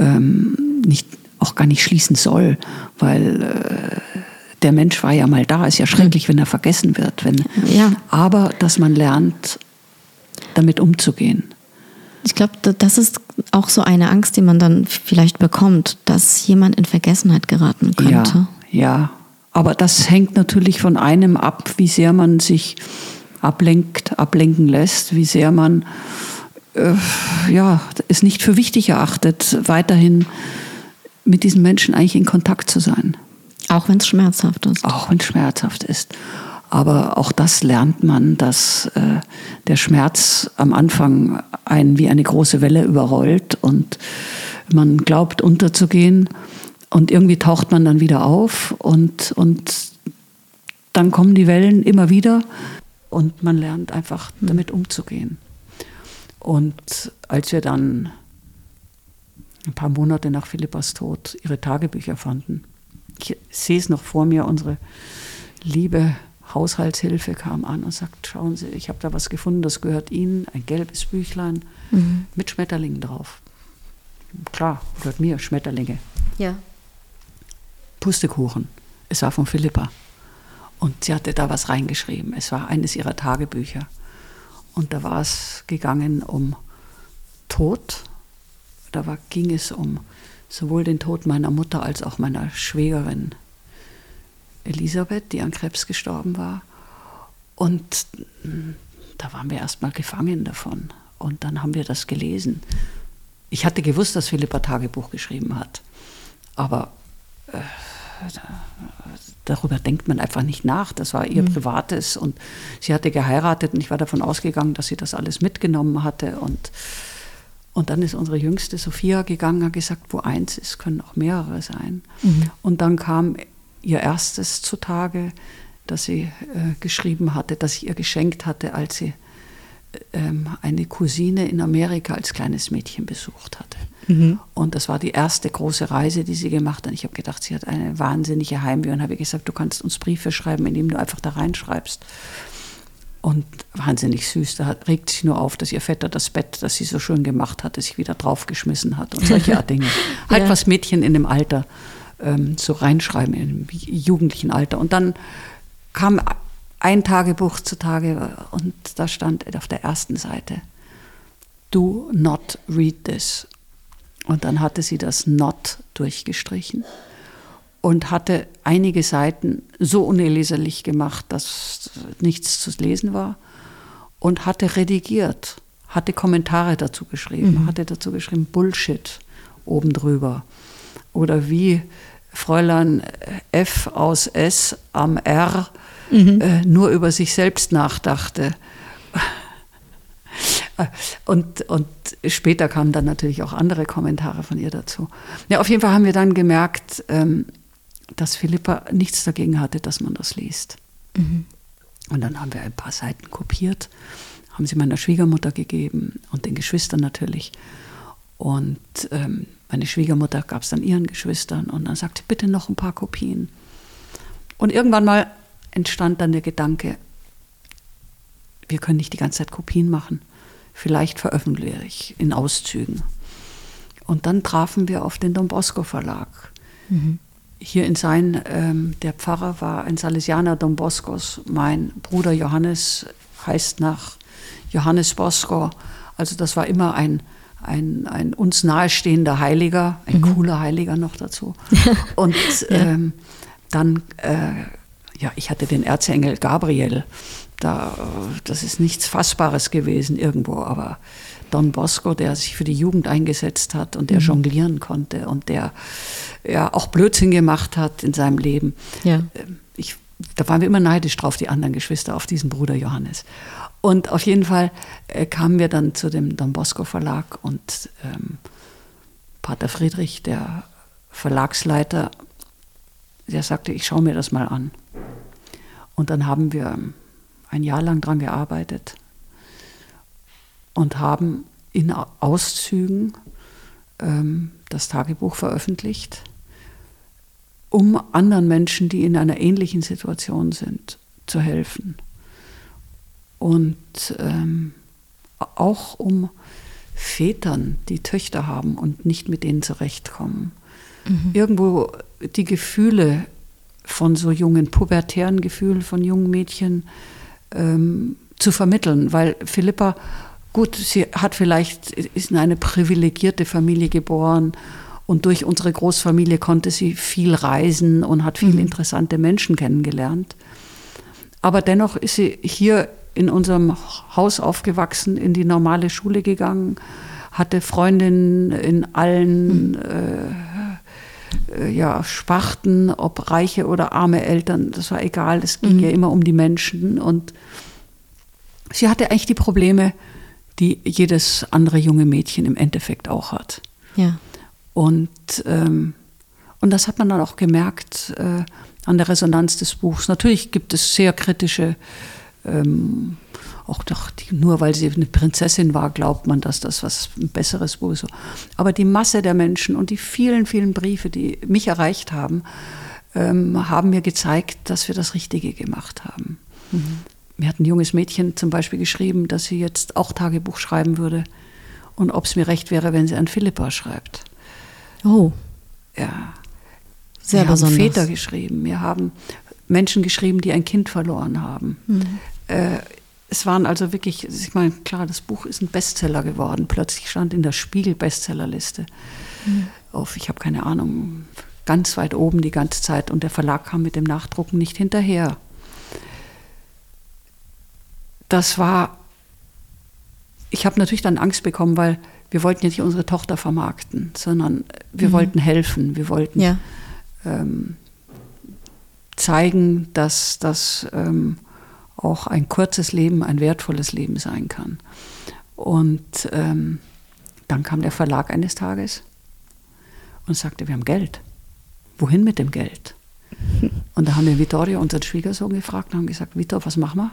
ähm, nicht, auch gar nicht schließen soll, weil äh, der Mensch war ja mal da. Ist ja schrecklich, wenn er vergessen wird. Wenn, ja. Aber dass man lernt, damit umzugehen. Ich glaube, das ist auch so eine Angst, die man dann vielleicht bekommt, dass jemand in Vergessenheit geraten könnte. Ja, ja. Aber das hängt natürlich von einem ab, wie sehr man sich ablenkt, ablenken lässt, wie sehr man äh, ja, es nicht für wichtig erachtet, weiterhin mit diesen Menschen eigentlich in Kontakt zu sein. Auch wenn es schmerzhaft ist. Auch wenn es schmerzhaft ist. Aber auch das lernt man, dass äh, der Schmerz am Anfang einen wie eine große Welle überrollt und man glaubt unterzugehen und irgendwie taucht man dann wieder auf und, und dann kommen die Wellen immer wieder und man lernt einfach hm. damit umzugehen. Und als wir dann ein paar Monate nach Philippas Tod ihre Tagebücher fanden, ich sehe es noch vor mir, unsere liebe Haushaltshilfe kam an und sagt, schauen Sie, ich habe da was gefunden, das gehört Ihnen, ein gelbes Büchlein mhm. mit Schmetterlingen drauf. Klar, gehört mir, Schmetterlinge. Ja. Pustekuchen. Es war von Philippa. Und sie hatte da was reingeschrieben. Es war eines ihrer Tagebücher. Und da war es gegangen um Tod. Da war, ging es um sowohl den Tod meiner Mutter als auch meiner Schwägerin Elisabeth, die an Krebs gestorben war. Und hm, da waren wir erstmal gefangen davon. Und dann haben wir das gelesen. Ich hatte gewusst, dass Philippa Tagebuch geschrieben hat. Aber äh, darüber denkt man einfach nicht nach. Das war ihr mhm. Privates und sie hatte geheiratet und ich war davon ausgegangen, dass sie das alles mitgenommen hatte. Und, und dann ist unsere jüngste Sophia gegangen, hat gesagt, wo eins ist, können auch mehrere sein. Mhm. Und dann kam ihr erstes zutage, das sie äh, geschrieben hatte, das ich ihr geschenkt hatte, als sie eine Cousine in Amerika als kleines Mädchen besucht hatte. Mhm. Und das war die erste große Reise, die sie gemacht hat. Ich habe gedacht, sie hat eine wahnsinnige Heimweh und habe gesagt, du kannst uns Briefe schreiben, indem du einfach da reinschreibst. Und wahnsinnig süß. Da regt sich nur auf, dass ihr Vetter das Bett, das sie so schön gemacht hatte, sich wieder draufgeschmissen hat und solche Dinge. halt was Mädchen in dem Alter ähm, so reinschreiben, im jugendlichen Alter. Und dann kam ein Tagebuch zutage und da stand auf der ersten Seite, do not read this. Und dann hatte sie das not durchgestrichen und hatte einige Seiten so unleserlich gemacht, dass nichts zu lesen war und hatte redigiert, hatte Kommentare dazu geschrieben, mhm. hatte dazu geschrieben Bullshit oben drüber oder wie Fräulein F aus S am R mhm. äh, nur über sich selbst nachdachte. Und, und später kamen dann natürlich auch andere Kommentare von ihr dazu. Ja, auf jeden Fall haben wir dann gemerkt, ähm, dass Philippa nichts dagegen hatte, dass man das liest. Mhm. Und dann haben wir ein paar Seiten kopiert, haben sie meiner Schwiegermutter gegeben und den Geschwistern natürlich. Und ähm, meine Schwiegermutter gab es dann ihren Geschwistern und dann sagte, bitte noch ein paar Kopien. Und irgendwann mal entstand dann der Gedanke, wir können nicht die ganze Zeit Kopien machen. Vielleicht veröffentliche ich in Auszügen. Und dann trafen wir auf den Don Bosco Verlag. Mhm. Hier in Sein, ähm, der Pfarrer war ein Salesianer Don Boscos. Mein Bruder Johannes heißt nach Johannes Bosco. Also das war immer ein, ein, ein uns nahestehender Heiliger, ein mhm. cooler Heiliger noch dazu. Und ähm, dann, äh, ja, ich hatte den Erzengel Gabriel. Da, das ist nichts Fassbares gewesen irgendwo, aber Don Bosco, der sich für die Jugend eingesetzt hat und der mhm. jonglieren konnte und der ja auch Blödsinn gemacht hat in seinem Leben. Ja. Ähm, ich, da waren wir immer neidisch drauf, die anderen Geschwister, auf diesen Bruder Johannes. Und auf jeden Fall äh, kamen wir dann zu dem Don Bosco Verlag und ähm, Pater Friedrich, der Verlagsleiter, der sagte, ich schaue mir das mal an. Und dann haben wir ein Jahr lang daran gearbeitet und haben in Auszügen ähm, das Tagebuch veröffentlicht, um anderen Menschen, die in einer ähnlichen Situation sind, zu helfen. Und ähm, auch um Vätern, die Töchter haben und nicht mit denen zurechtkommen. Mhm. Irgendwo die Gefühle von so jungen, pubertären Gefühlen von jungen Mädchen ähm, zu vermitteln, weil Philippa Gut, sie hat vielleicht, ist in eine privilegierte Familie geboren und durch unsere Großfamilie konnte sie viel reisen und hat viele mhm. interessante Menschen kennengelernt. Aber dennoch ist sie hier in unserem Haus aufgewachsen, in die normale Schule gegangen, hatte Freundinnen in allen mhm. äh, ja, Sparten, ob reiche oder arme Eltern, das war egal, es ging mhm. ja immer um die Menschen. Und sie hatte eigentlich die Probleme, die jedes andere junge Mädchen im Endeffekt auch hat. Ja. Und, ähm, und das hat man dann auch gemerkt äh, an der Resonanz des Buchs. Natürlich gibt es sehr kritische, ähm, auch doch, die, nur weil sie eine Prinzessin war, glaubt man, dass das was besseres ist. Aber die Masse der Menschen und die vielen, vielen Briefe, die mich erreicht haben, ähm, haben mir gezeigt, dass wir das Richtige gemacht haben. Mhm. Mir hat ein junges Mädchen zum Beispiel geschrieben, dass sie jetzt auch Tagebuch schreiben würde und ob es mir recht wäre, wenn sie an Philippa schreibt. Oh. Ja. Sehr wir besonders. haben Väter geschrieben, wir haben Menschen geschrieben, die ein Kind verloren haben. Mhm. Äh, es waren also wirklich, ich meine, klar, das Buch ist ein Bestseller geworden. Plötzlich stand in der Spiegel-Bestsellerliste mhm. auf, ich habe keine Ahnung, ganz weit oben die ganze Zeit und der Verlag kam mit dem Nachdrucken nicht hinterher das war, ich habe natürlich dann Angst bekommen, weil wir wollten ja nicht unsere Tochter vermarkten, sondern wir mhm. wollten helfen, wir wollten ja. ähm, zeigen, dass das ähm, auch ein kurzes Leben ein wertvolles Leben sein kann. Und ähm, dann kam der Verlag eines Tages und sagte, wir haben Geld. Wohin mit dem Geld? Und da haben wir Vittorio, unseren Schwiegersohn, gefragt und haben gesagt, Vittor, was machen wir?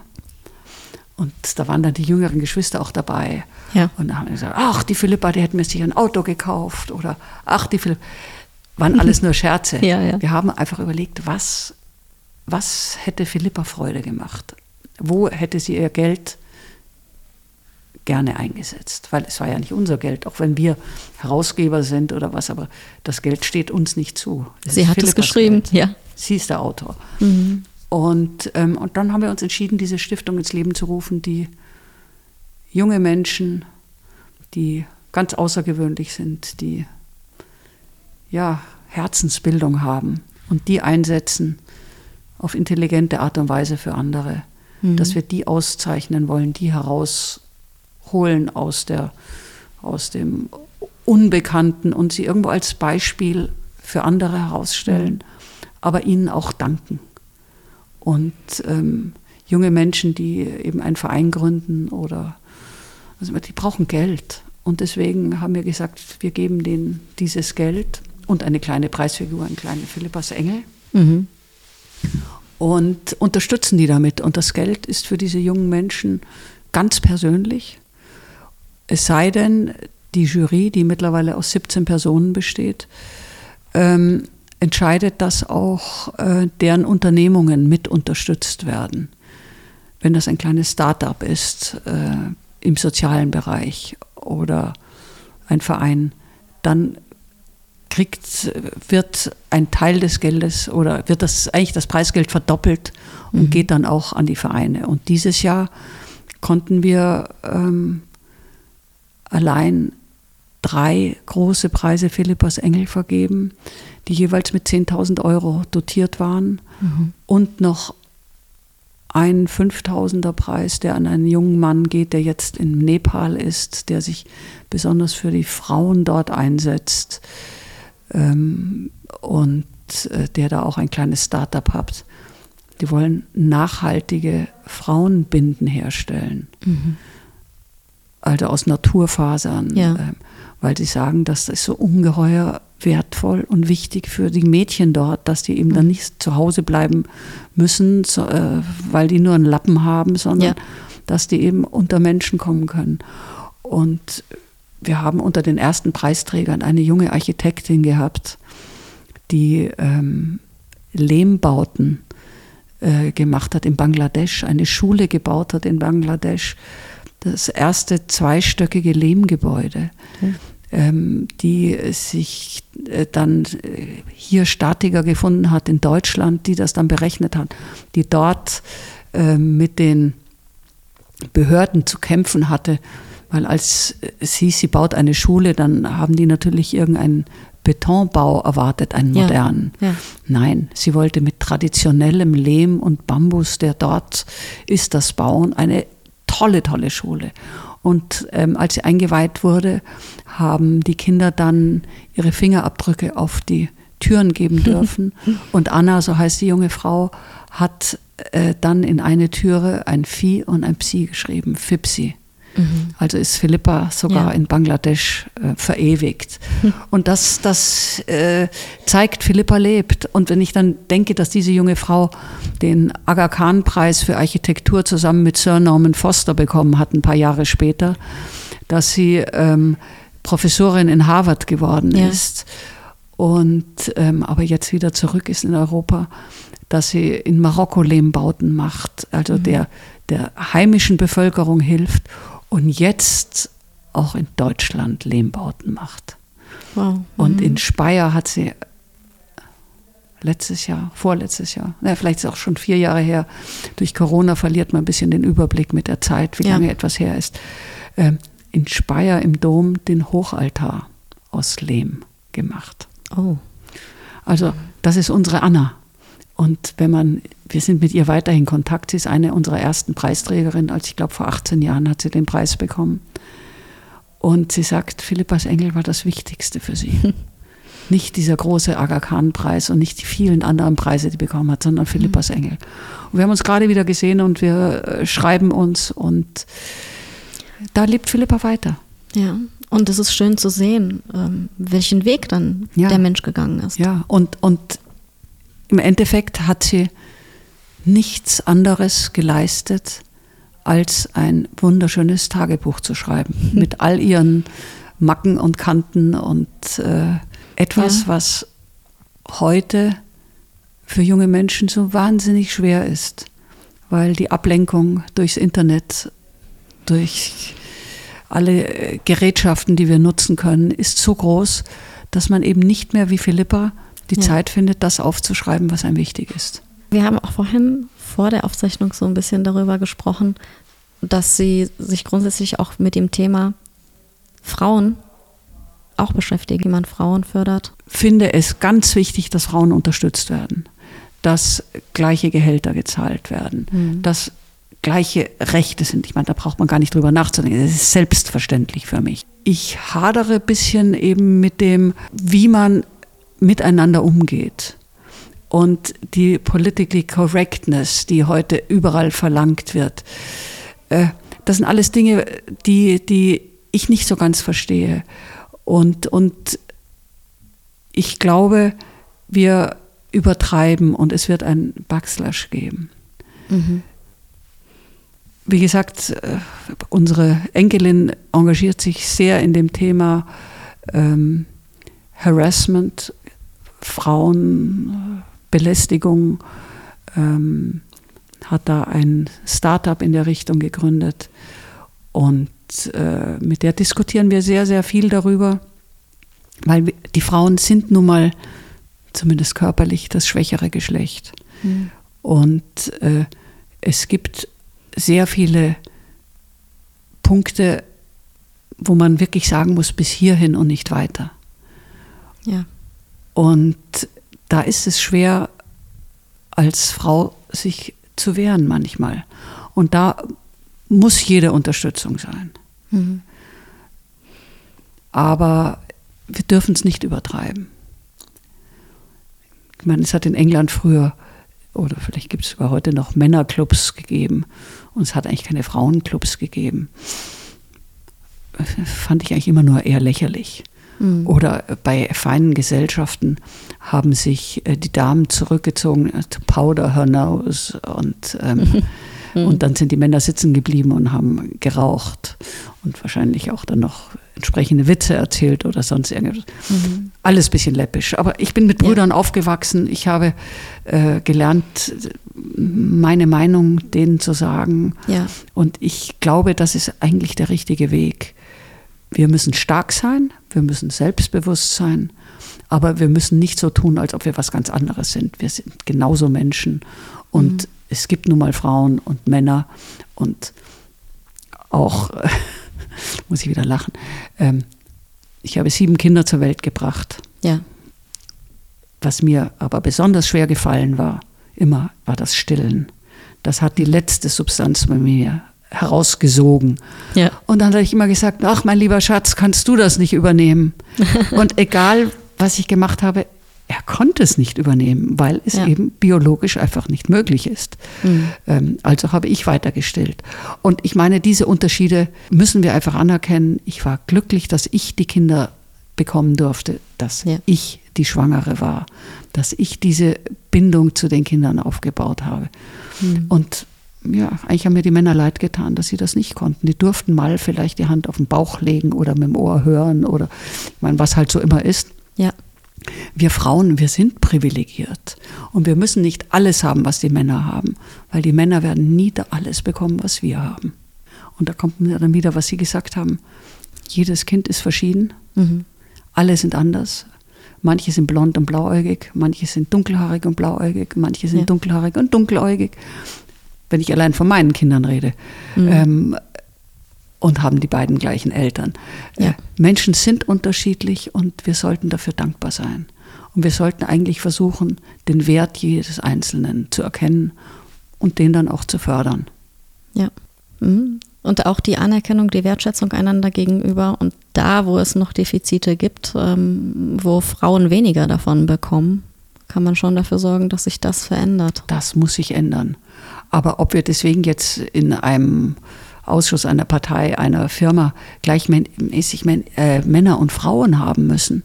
Und da waren dann die jüngeren Geschwister auch dabei. Ja. Und da haben wir gesagt, ach, die Philippa, die hätten mir sich ein Auto gekauft. Oder ach, die Philippa. Waren alles nur Scherze. ja, ja. Wir haben einfach überlegt, was, was hätte Philippa Freude gemacht? Wo hätte sie ihr Geld gerne eingesetzt? Weil es war ja nicht unser Geld, auch wenn wir Herausgeber sind oder was, aber das Geld steht uns nicht zu. Das sie hat Philippas es geschrieben, Geld. ja. Sie ist der Autor. Mhm. Und, ähm, und dann haben wir uns entschieden, diese Stiftung ins Leben zu rufen, die junge Menschen, die ganz außergewöhnlich sind, die ja, Herzensbildung haben und die einsetzen auf intelligente Art und Weise für andere, mhm. dass wir die auszeichnen wollen, die herausholen aus, der, aus dem Unbekannten und sie irgendwo als Beispiel für andere herausstellen, mhm. aber ihnen auch danken und ähm, junge Menschen, die eben einen Verein gründen oder also die brauchen Geld. Und deswegen haben wir gesagt, wir geben denen dieses Geld und eine kleine Preisfigur, ein kleiner Philippas Engel. Mhm. Und unterstützen die damit. Und das Geld ist für diese jungen Menschen ganz persönlich. Es sei denn, die Jury, die mittlerweile aus 17 Personen besteht, ähm, entscheidet, dass auch äh, deren Unternehmungen mit unterstützt werden. Wenn das ein kleines Start-up ist äh, im sozialen Bereich oder ein Verein, dann kriegt, wird ein Teil des Geldes oder wird das eigentlich das Preisgeld verdoppelt und mhm. geht dann auch an die Vereine. Und dieses Jahr konnten wir ähm, allein drei große Preise Philippas Engel vergeben, die jeweils mit 10.000 Euro dotiert waren mhm. und noch ein 5000er Preis, der an einen jungen Mann geht, der jetzt in Nepal ist, der sich besonders für die Frauen dort einsetzt ähm, und äh, der da auch ein kleines Startup hat. Die wollen nachhaltige Frauenbinden herstellen. Mhm. Also aus Naturfasern. Ja. Ähm, weil sie sagen, das ist so ungeheuer wertvoll und wichtig für die Mädchen dort, dass die eben dann mhm. nicht zu Hause bleiben müssen, äh, weil die nur einen Lappen haben, sondern ja. dass die eben unter Menschen kommen können. Und wir haben unter den ersten Preisträgern eine junge Architektin gehabt, die ähm, Lehmbauten äh, gemacht hat in Bangladesch, eine Schule gebaut hat in Bangladesch, das erste zweistöckige Lehmgebäude. Mhm ähm, die sich äh, dann äh, hier Statiker gefunden hat in Deutschland, die das dann berechnet hat, die dort äh, mit den Behörden zu kämpfen hatte, weil als es hieß, sie baut eine Schule, dann haben die natürlich irgendeinen Betonbau erwartet, einen modernen. Ja, ja. Nein, sie wollte mit traditionellem Lehm und Bambus, der dort ist, das bauen. Eine tolle, tolle Schule. Und ähm, als sie eingeweiht wurde, haben die Kinder dann ihre Fingerabdrücke auf die Türen geben dürfen. Und Anna, so heißt die junge Frau, hat äh, dann in eine Türe ein Vieh und ein Psi geschrieben, Fipsi. Mhm. Also ist Philippa sogar ja. in Bangladesch äh, verewigt. Mhm. Und das, das äh, zeigt, Philippa lebt. Und wenn ich dann denke, dass diese junge Frau den Aga Khan-Preis für Architektur zusammen mit Sir Norman Foster bekommen hat, ein paar Jahre später, dass sie ähm, Professorin in Harvard geworden ja. ist und ähm, aber jetzt wieder zurück ist in Europa, dass sie in Marokko Lehmbauten macht, also mhm. der, der heimischen Bevölkerung hilft und jetzt auch in Deutschland Lehmbauten macht. Wow. Und mhm. in Speyer hat sie letztes Jahr, vorletztes Jahr, na, vielleicht ist es auch schon vier Jahre her, durch Corona verliert man ein bisschen den Überblick mit der Zeit, wie ja. lange etwas her ist, ähm, in Speyer im Dom den Hochaltar aus Lehm gemacht. Oh. Also das ist unsere Anna. Und wenn man, wir sind mit ihr weiterhin in Kontakt, sie ist eine unserer ersten Preisträgerinnen, als ich glaube vor 18 Jahren hat sie den Preis bekommen. Und sie sagt, Philippas Engel war das Wichtigste für sie. nicht dieser große Aga Khan-Preis und nicht die vielen anderen Preise, die sie bekommen hat, sondern Philippas mhm. Engel. Und wir haben uns gerade wieder gesehen und wir äh, schreiben uns und da lebt Philippa weiter. Ja, und es ist schön zu sehen, ähm, welchen Weg dann ja. der Mensch gegangen ist. Ja, und, und im Endeffekt hat sie nichts anderes geleistet, als ein wunderschönes Tagebuch zu schreiben. Mhm. Mit all ihren Macken und Kanten und äh, etwas, ja. was heute für junge Menschen so wahnsinnig schwer ist, weil die Ablenkung durchs Internet, durch alle äh, Gerätschaften, die wir nutzen können, ist so groß, dass man eben nicht mehr wie Philippa die ja. Zeit findet, das aufzuschreiben, was einem wichtig ist. Wir haben auch vorhin vor der Aufzeichnung so ein bisschen darüber gesprochen, dass Sie sich grundsätzlich auch mit dem Thema Frauen auch beschäftigen, wie man Frauen fördert. Finde es ganz wichtig, dass Frauen unterstützt werden, dass gleiche Gehälter gezahlt werden, mhm. dass gleiche Rechte sind. Ich meine, da braucht man gar nicht drüber nachzudenken. Das ist selbstverständlich für mich. Ich hadere ein bisschen eben mit dem, wie man miteinander umgeht. Und die Politically Correctness, die heute überall verlangt wird, äh, das sind alles Dinge, die, die ich nicht so ganz verstehe. Und, und ich glaube, wir übertreiben und es wird ein Backslash geben. Mhm. Wie gesagt, äh, unsere Enkelin engagiert sich sehr in dem Thema ähm, Harassment Frauenbelästigung, ähm, hat da ein Startup in der Richtung gegründet. Und äh, mit der diskutieren wir sehr, sehr viel darüber, weil die Frauen sind nun mal, zumindest körperlich, das schwächere Geschlecht. Mhm. Und äh, es gibt sehr viele Punkte, wo man wirklich sagen muss, bis hierhin und nicht weiter. Ja. Und da ist es schwer, als Frau sich zu wehren manchmal. Und da muss jede Unterstützung sein. Mhm. Aber wir dürfen es nicht übertreiben. Ich meine, es hat in England früher, oder vielleicht gibt es sogar heute noch Männerclubs gegeben. Und es hat eigentlich keine Frauenclubs gegeben. Fand ich eigentlich immer nur eher lächerlich. Mhm. Oder bei feinen Gesellschaften haben sich äh, die Damen zurückgezogen, äh, to powder her nose. Und, ähm, mhm. und dann sind die Männer sitzen geblieben und haben geraucht und wahrscheinlich auch dann noch entsprechende Witze erzählt oder sonst irgendwas. Mhm. Alles bisschen läppisch. Aber ich bin mit Brüdern ja. aufgewachsen. Ich habe äh, gelernt, meine Meinung denen zu sagen. Ja. Und ich glaube, das ist eigentlich der richtige Weg. Wir müssen stark sein, wir müssen selbstbewusst sein, aber wir müssen nicht so tun, als ob wir was ganz anderes sind. Wir sind genauso Menschen und mhm. es gibt nun mal Frauen und Männer und auch, muss ich wieder lachen, ähm, ich habe sieben Kinder zur Welt gebracht. Ja. Was mir aber besonders schwer gefallen war, immer, war das Stillen. Das hat die letzte Substanz bei mir herausgesogen. Ja. Und dann habe ich immer gesagt, ach mein lieber Schatz, kannst du das nicht übernehmen? und egal, was ich gemacht habe, er konnte es nicht übernehmen, weil es ja. eben biologisch einfach nicht möglich ist. Mhm. Ähm, also habe ich weitergestellt. Und ich meine, diese Unterschiede müssen wir einfach anerkennen. Ich war glücklich, dass ich die Kinder bekommen durfte, dass ja. ich die Schwangere war, dass ich diese Bindung zu den Kindern aufgebaut habe. Mhm. Und ja, eigentlich haben mir die Männer leid getan, dass sie das nicht konnten. Die durften mal vielleicht die Hand auf den Bauch legen oder mit dem Ohr hören oder, ich meine, was halt so immer ist. Ja. Wir Frauen, wir sind privilegiert und wir müssen nicht alles haben, was die Männer haben, weil die Männer werden nie da alles bekommen, was wir haben. Und da kommt mir dann wieder, was Sie gesagt haben. Jedes Kind ist verschieden, mhm. alle sind anders. Manche sind blond und blauäugig, manche sind dunkelhaarig und blauäugig, manche sind ja. dunkelhaarig und dunkeläugig wenn ich allein von meinen Kindern rede. Mhm. Ähm, und haben die beiden gleichen Eltern. Ja. Äh, Menschen sind unterschiedlich und wir sollten dafür dankbar sein. Und wir sollten eigentlich versuchen, den Wert jedes Einzelnen zu erkennen und den dann auch zu fördern. Ja. Mhm. Und auch die Anerkennung, die Wertschätzung einander gegenüber. Und da, wo es noch Defizite gibt, ähm, wo Frauen weniger davon bekommen, kann man schon dafür sorgen, dass sich das verändert. Das muss sich ändern. Aber ob wir deswegen jetzt in einem Ausschuss einer Partei, einer Firma gleichmäßig äh, Männer und Frauen haben müssen.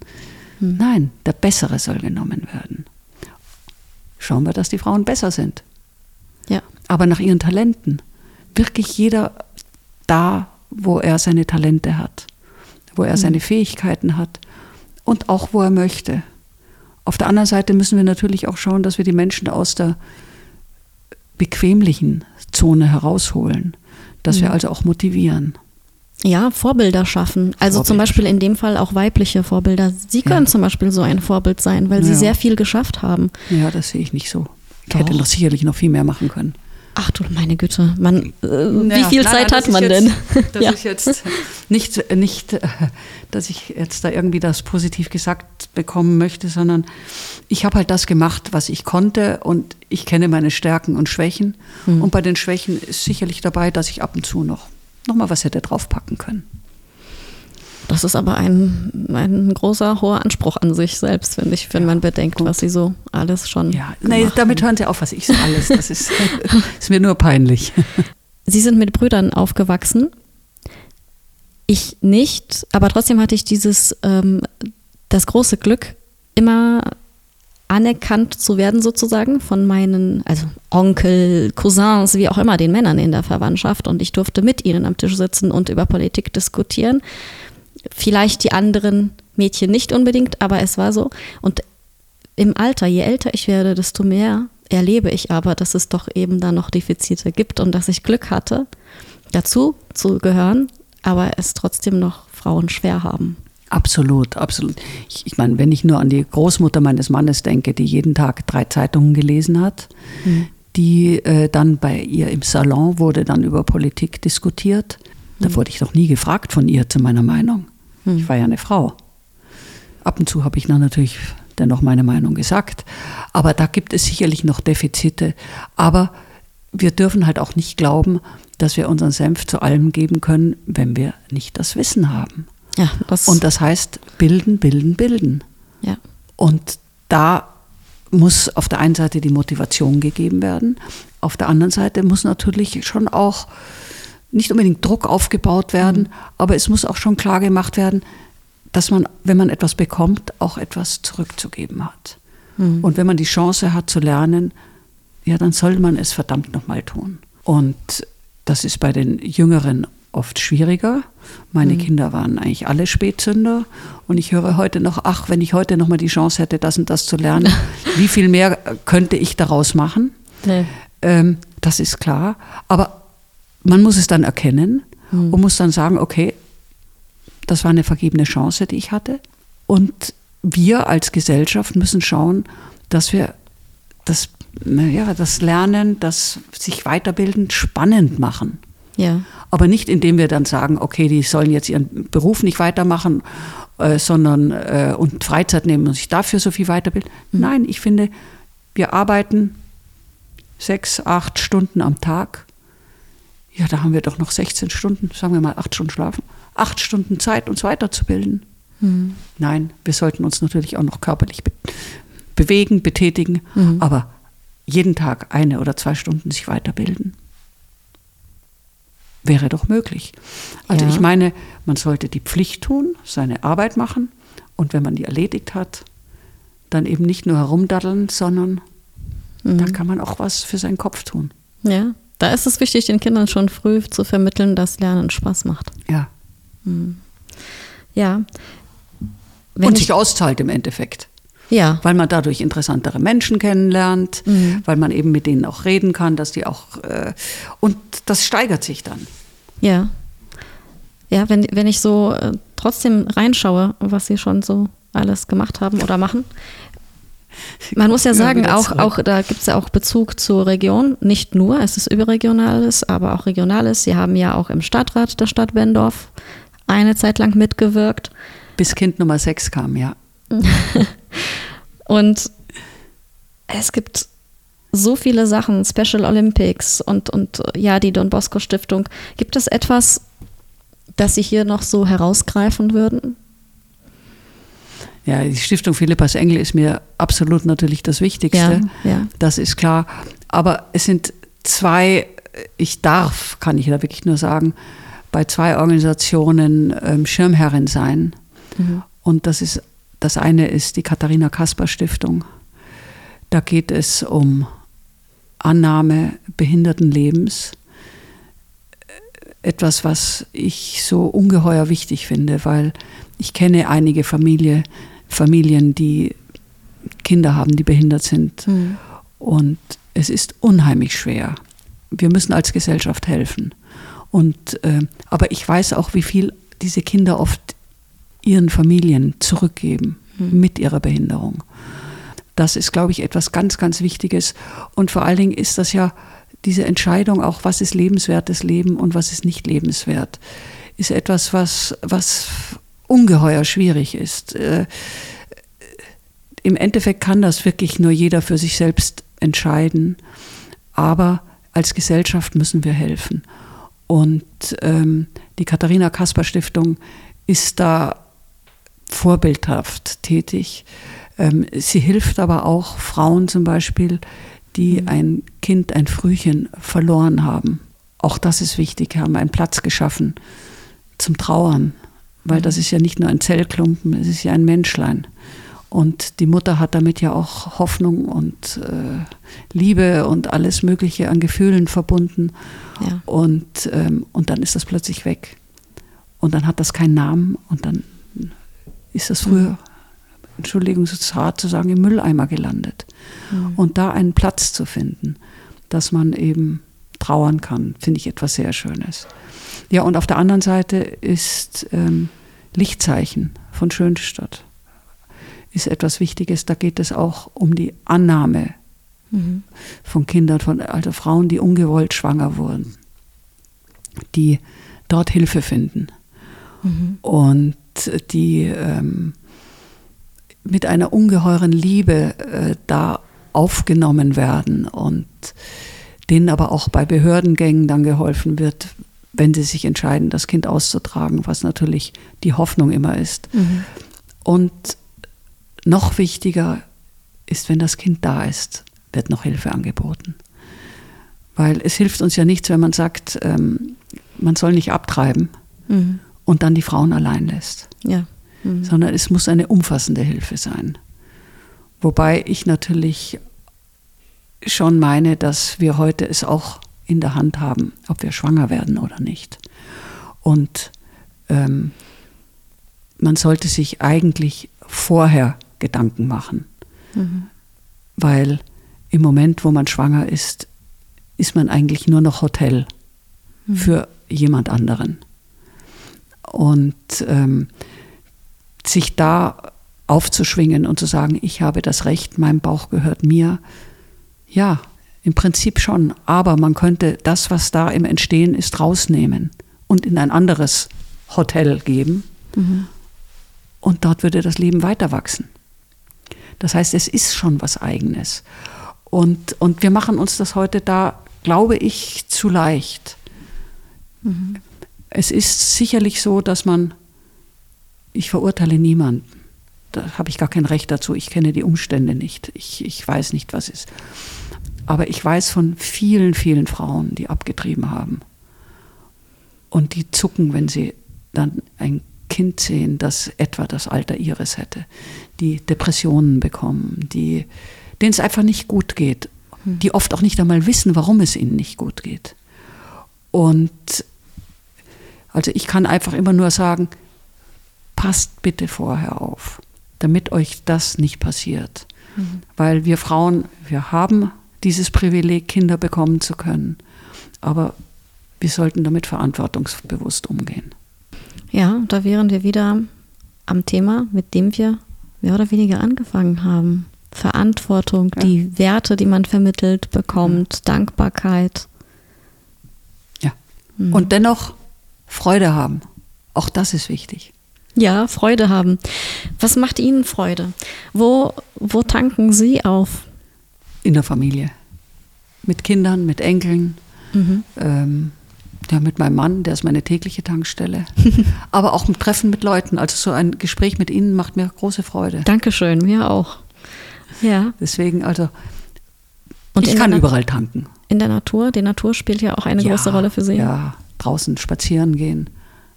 Hm. Nein, der Bessere soll genommen werden. Schauen wir, dass die Frauen besser sind. Ja. Aber nach ihren Talenten. Wirklich jeder da, wo er seine Talente hat, wo er hm. seine Fähigkeiten hat und auch wo er möchte. Auf der anderen Seite müssen wir natürlich auch schauen, dass wir die Menschen aus der bequemlichen Zone herausholen, dass mhm. wir also auch motivieren. Ja, Vorbilder schaffen. Also Vorbilder. zum Beispiel in dem Fall auch weibliche Vorbilder. Sie können ja. zum Beispiel so ein Vorbild sein, weil ja. sie sehr viel geschafft haben. Ja, das sehe ich nicht so. Ich Doch. hätte noch sicherlich noch viel mehr machen können. Ach du meine Güte, man, äh, wie viel Zeit nein, hat man jetzt, denn? Das ja. ist jetzt nicht, nicht, dass ich jetzt da irgendwie das positiv gesagt bekommen möchte, sondern ich habe halt das gemacht, was ich konnte und ich kenne meine Stärken und Schwächen. Mhm. Und bei den Schwächen ist sicherlich dabei, dass ich ab und zu noch, noch mal was hätte draufpacken können. Das ist aber ein, ein großer, hoher Anspruch an sich selbst, finde ich, wenn ja, man bedenkt, gut. was sie so alles schon. Ja, nee, damit hören Sie auf, was ich so alles. Das ist, ist mir nur peinlich. Sie sind mit Brüdern aufgewachsen. Ich nicht, aber trotzdem hatte ich dieses, ähm, das große Glück, immer anerkannt zu werden sozusagen von meinen, also Onkel, Cousins, wie auch immer, den Männern in der Verwandtschaft. Und ich durfte mit ihnen am Tisch sitzen und über Politik diskutieren. Vielleicht die anderen Mädchen nicht unbedingt, aber es war so. Und im Alter, je älter ich werde, desto mehr erlebe ich aber, dass es doch eben da noch Defizite gibt und dass ich Glück hatte, dazu zu gehören, aber es trotzdem noch Frauen schwer haben. Absolut, absolut. Ich, ich meine, wenn ich nur an die Großmutter meines Mannes denke, die jeden Tag drei Zeitungen gelesen hat, mhm. die äh, dann bei ihr im Salon wurde dann über Politik diskutiert Da wurde ich doch nie gefragt von ihr zu meiner Meinung. Ich war ja eine Frau. Ab und zu habe ich dann natürlich dennoch meine Meinung gesagt. Aber da gibt es sicherlich noch Defizite. Aber wir dürfen halt auch nicht glauben, dass wir unseren Senf zu allem geben können, wenn wir nicht das Wissen haben. Ja, das, Und das heißt bilden, bilden, bilden. ja. Und da muss auf der einen Seite die Motivation gegeben werden, auf der anderen Seite muss natürlich schon auch nicht unbedingt Druck aufgebaut werden, aber es muss auch schon klar gemacht werden, dass man, wenn man etwas bekommt, auch etwas zurückzugeben hat. Und wenn man die Chance hat zu lernen, ja, dann soll man es verdammt nochmal tun. Und das ist bei den Jüngeren oft schwieriger. Meine Kinder waren eigentlich alle Spätzünder und ich höre heute noch, ach, wenn ich heute nochmal die Chance hätte, das und das zu lernen, wie viel mehr könnte ich daraus machen? Nee. Ähm, das ist klar. Aber man muss es dann erkennen und muss dann sagen, okay, das war eine vergebene Chance, die ich hatte. Und wir als Gesellschaft müssen schauen, dass wir das, naja, das Lernen, das sich weiterbilden, spannend machen. Ja. Aber nicht, indem wir dann sagen, okay, die sollen jetzt ihren Beruf nicht weitermachen, äh, sondern äh, und Freizeit nehmen und sich dafür so viel weiterbilden. Nein, ich finde, wir arbeiten sechs, acht Stunden am Tag. Ja, da haben wir doch noch 16 Stunden, sagen wir mal acht Stunden schlafen, acht Stunden Zeit, uns weiterzubilden. Nein, wir sollten uns natürlich auch noch körperlich be bewegen, betätigen, aber jeden Tag eine oder zwei Stunden sich weiterbilden. Wäre doch möglich. Also Ja. ich meine, man sollte die Pflicht tun, seine Arbeit machen und wenn man die erledigt hat, dann eben nicht nur herumdaddeln, sondern da kann man auch was für seinen Kopf tun. Ja. Da ist es wichtig, den Kindern schon früh zu vermitteln, dass Lernen Spaß macht. Ja. Ja. Wenn und ich, sich auszahlt im Endeffekt. ja. Weil man dadurch interessantere Menschen kennenlernt, weil man eben mit denen auch reden kann, dass die auch äh, und das steigert sich dann. Ja. Ja, wenn, wenn ich so äh, trotzdem reinschaue, was sie schon so alles gemacht haben oder machen. Man muss ja sagen, auch, auch da gibt es ja auch Bezug zur Region. Nicht nur, es ist überregionales, aber auch regionales. Sie haben ja auch im Stadtrat der Stadt Bendorf eine Zeit lang mitgewirkt. Bis Kind Nummer 6 kam, ja. Und es gibt so viele Sachen, Special Olympics und, und ja, die Don Bosco Stiftung. Gibt es etwas, das Sie hier noch so herausgreifen würden? Ja, die Stiftung Philippas Engel ist mir absolut natürlich das Wichtigste. Ja, ja. Das ist klar. Aber es sind zwei, ich darf, kann ich da wirklich nur sagen, bei zwei Organisationen ähm, Schirmherrin sein. Und das ist, das eine ist die Katharina Kasper Stiftung. Da geht es um Annahme Behindertenlebens. Etwas, was ich so ungeheuer wichtig finde, weil ich kenne einige Familie, Familien, die Kinder haben, die behindert sind. Und es ist unheimlich schwer. Wir müssen als Gesellschaft helfen. Und, äh, aber ich weiß auch, wie viel diese Kinder oft ihren Familien zurückgeben mit ihrer Behinderung. Das ist, glaube ich, etwas ganz, ganz Wichtiges. Und vor allen Dingen ist das ja diese Entscheidung auch, was ist lebenswertes Leben und was ist nicht lebenswert, ist etwas, was, was ungeheuer schwierig ist. Äh, Im Endeffekt kann das wirklich nur jeder für sich selbst entscheiden. Aber als Gesellschaft müssen wir helfen. Und ähm, die Katharina Kasper Stiftung ist da vorbildhaft tätig. Ähm, sie hilft aber auch Frauen zum Beispiel, die ein Kind, ein Frühchen verloren haben. Auch das ist wichtig, haben einen Platz geschaffen zum Trauern, weil das ist ja nicht nur ein Zellklumpen, es ist ja ein Menschlein. Und die Mutter hat damit ja auch Hoffnung und äh, Liebe und alles Mögliche an Gefühlen verbunden. Ja. Und, ähm, und dann ist das plötzlich weg. Und dann hat das keinen Namen und dann ist das früher, Entschuldigung, so zart zu sagen, im Mülleimer gelandet. Und da einen Platz zu finden, dass man eben trauern kann, finde ich etwas sehr Schönes. Ja, und auf der anderen Seite ist ähm, Lichtzeichen von Schönstadt ist etwas Wichtiges. Da geht es auch um die Annahme von Kindern, von also Frauen, die ungewollt schwanger wurden, die dort Hilfe finden. Mhm. Und die ähm, mit einer ungeheuren Liebe äh, da aufgenommen werden und denen aber auch bei Behördengängen dann geholfen wird, wenn sie sich entscheiden, das Kind auszutragen, was natürlich die Hoffnung immer ist. Mhm. Und noch wichtiger ist, wenn das Kind da ist, wird noch Hilfe angeboten. Weil es hilft uns ja nichts, wenn man sagt, ähm, man soll nicht abtreiben mhm. und dann die Frauen allein lässt. Ja. Mhm. Sondern es muss eine umfassende Hilfe sein. Wobei ich natürlich schon meine, dass wir heute es auch in der Hand haben, ob wir schwanger werden oder nicht. Und ähm, man sollte sich eigentlich vorher Gedanken machen. Mhm. Weil im Moment, wo man schwanger ist, ist man eigentlich nur noch Hotel mhm. für jemand anderen. Und ähm, sich da aufzuschwingen und zu sagen, ich habe das Recht, mein Bauch gehört mir, ja, im Prinzip schon. Aber man könnte das, was da im Entstehen ist, rausnehmen und in ein anderes Hotel geben. Mhm. Und dort würde das Leben weiter wachsen. Das heißt, es ist schon was Eigenes. Und, und wir machen uns das heute da, glaube ich, zu leicht. Mhm. Es ist sicherlich so, dass man, ich verurteile niemanden, da habe ich gar kein Recht dazu, ich kenne die Umstände nicht, ich, ich weiß nicht, was ist. Aber ich weiß von vielen, vielen Frauen, die abgetrieben haben. Und die zucken, wenn sie dann ein Kind sehen, das etwa das Alter ihres hätte, die Depressionen bekommen, die, denen es einfach nicht gut geht, hm. die oft auch nicht einmal wissen, warum es ihnen nicht gut geht. Und also ich kann einfach immer nur sagen, passt bitte vorher auf, damit euch das nicht passiert. Mhm. Weil wir Frauen, wir haben dieses Privileg, Kinder bekommen zu können. Aber wir sollten damit verantwortungsbewusst umgehen. Ja, da wären wir wieder am Thema, mit dem wir mehr oder weniger angefangen haben. Verantwortung, ja. die Werte, die man vermittelt bekommt, ja. Dankbarkeit. Ja. Mhm. Und dennoch Freude haben. Auch das ist wichtig. Ja, Freude haben. Was macht Ihnen Freude? Wo, wo tanken Sie auf? In der Familie. Mit Kindern, mit Enkeln. Mhm. Ähm, ja, mit meinem Mann, der ist meine tägliche Tankstelle. Aber auch im Treffen mit Leuten. Also so ein Gespräch mit Ihnen macht mir große Freude. Dankeschön, mir auch. Ja. Deswegen, also, Und ich kann überall tanken. In der Natur? Die Natur spielt ja auch eine ja, große Rolle für Sie. Ja, draußen spazieren gehen.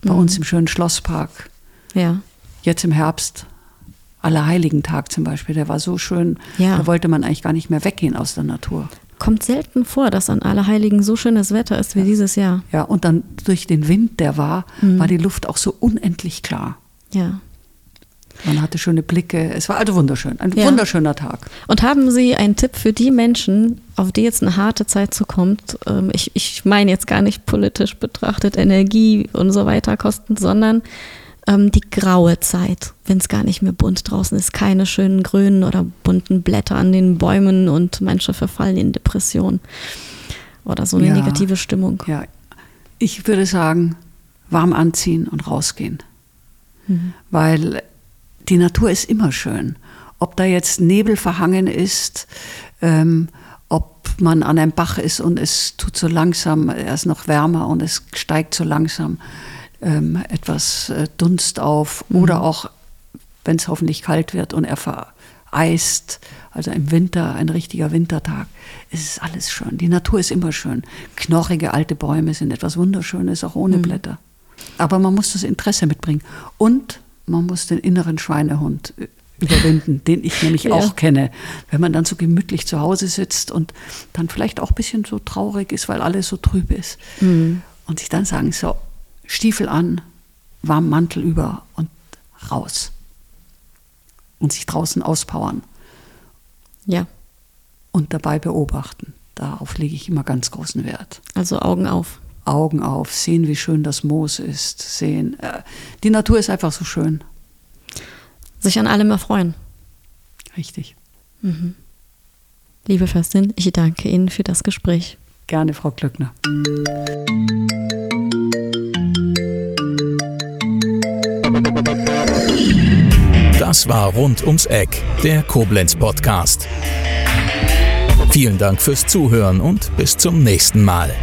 Bei mhm. uns im schönen Schlosspark. Ja. Jetzt im Herbst Allerheiligen-Tag zum Beispiel, der war so schön, ja. da wollte man eigentlich gar nicht mehr weggehen aus der Natur. Kommt selten vor, dass an Allerheiligen so schönes Wetter ist wie ja. dieses Jahr. Ja, und dann durch den Wind, der war, mhm. war die Luft auch so unendlich klar. Ja. Man hatte schöne Blicke. Es war also wunderschön. Ein ja. wunderschöner Tag. Und haben Sie einen Tipp für die Menschen, auf die jetzt eine harte Zeit zukommt? Ähm, ich, ich meine jetzt gar nicht politisch betrachtet, Energie und so weiter kosten, sondern ähm, die graue Zeit, wenn es gar nicht mehr bunt draußen ist, keine schönen grünen oder bunten Blätter an den Bäumen und manche verfallen in Depression oder so eine ja, negative Stimmung. Ja, ich würde sagen, warm anziehen und rausgehen, mhm. weil die Natur ist immer schön. Ob da jetzt Nebel verhangen ist, ähm, ob man an einem Bach ist und es tut so langsam, er ist noch wärmer und es steigt so langsam ähm, etwas äh, Dunst auf mhm. oder auch, wenn es hoffentlich kalt wird und er vereist, also im Winter, ein richtiger Wintertag, es ist alles schön. Die Natur ist immer schön. Knorrige alte Bäume sind etwas Wunderschönes, auch ohne mhm. Blätter. Aber man muss das Interesse mitbringen. Und man muss den inneren Schweinehund äh, überwinden, den ich nämlich ja. auch kenne. Wenn man dann so gemütlich zu Hause sitzt und dann vielleicht auch ein bisschen so traurig ist, weil alles so trüb ist. Mhm. Und sich dann sagen, so, Stiefel an, warmen Mantel über und raus. Und sich draußen auspowern. Ja. Und dabei beobachten. Darauf lege ich immer ganz großen Wert. Also Augen auf. Augen auf, sehen, wie schön das Moos ist, sehen. Äh, die Natur ist einfach so schön. Sich an allem erfreuen. Richtig. Mhm. Liebe Fürstin, ich danke Ihnen für das Gespräch. Gerne, Frau Glöckner. Das war Rund ums Eck, der Koblenz Podcast. Vielen Dank fürs Zuhören und bis zum nächsten Mal.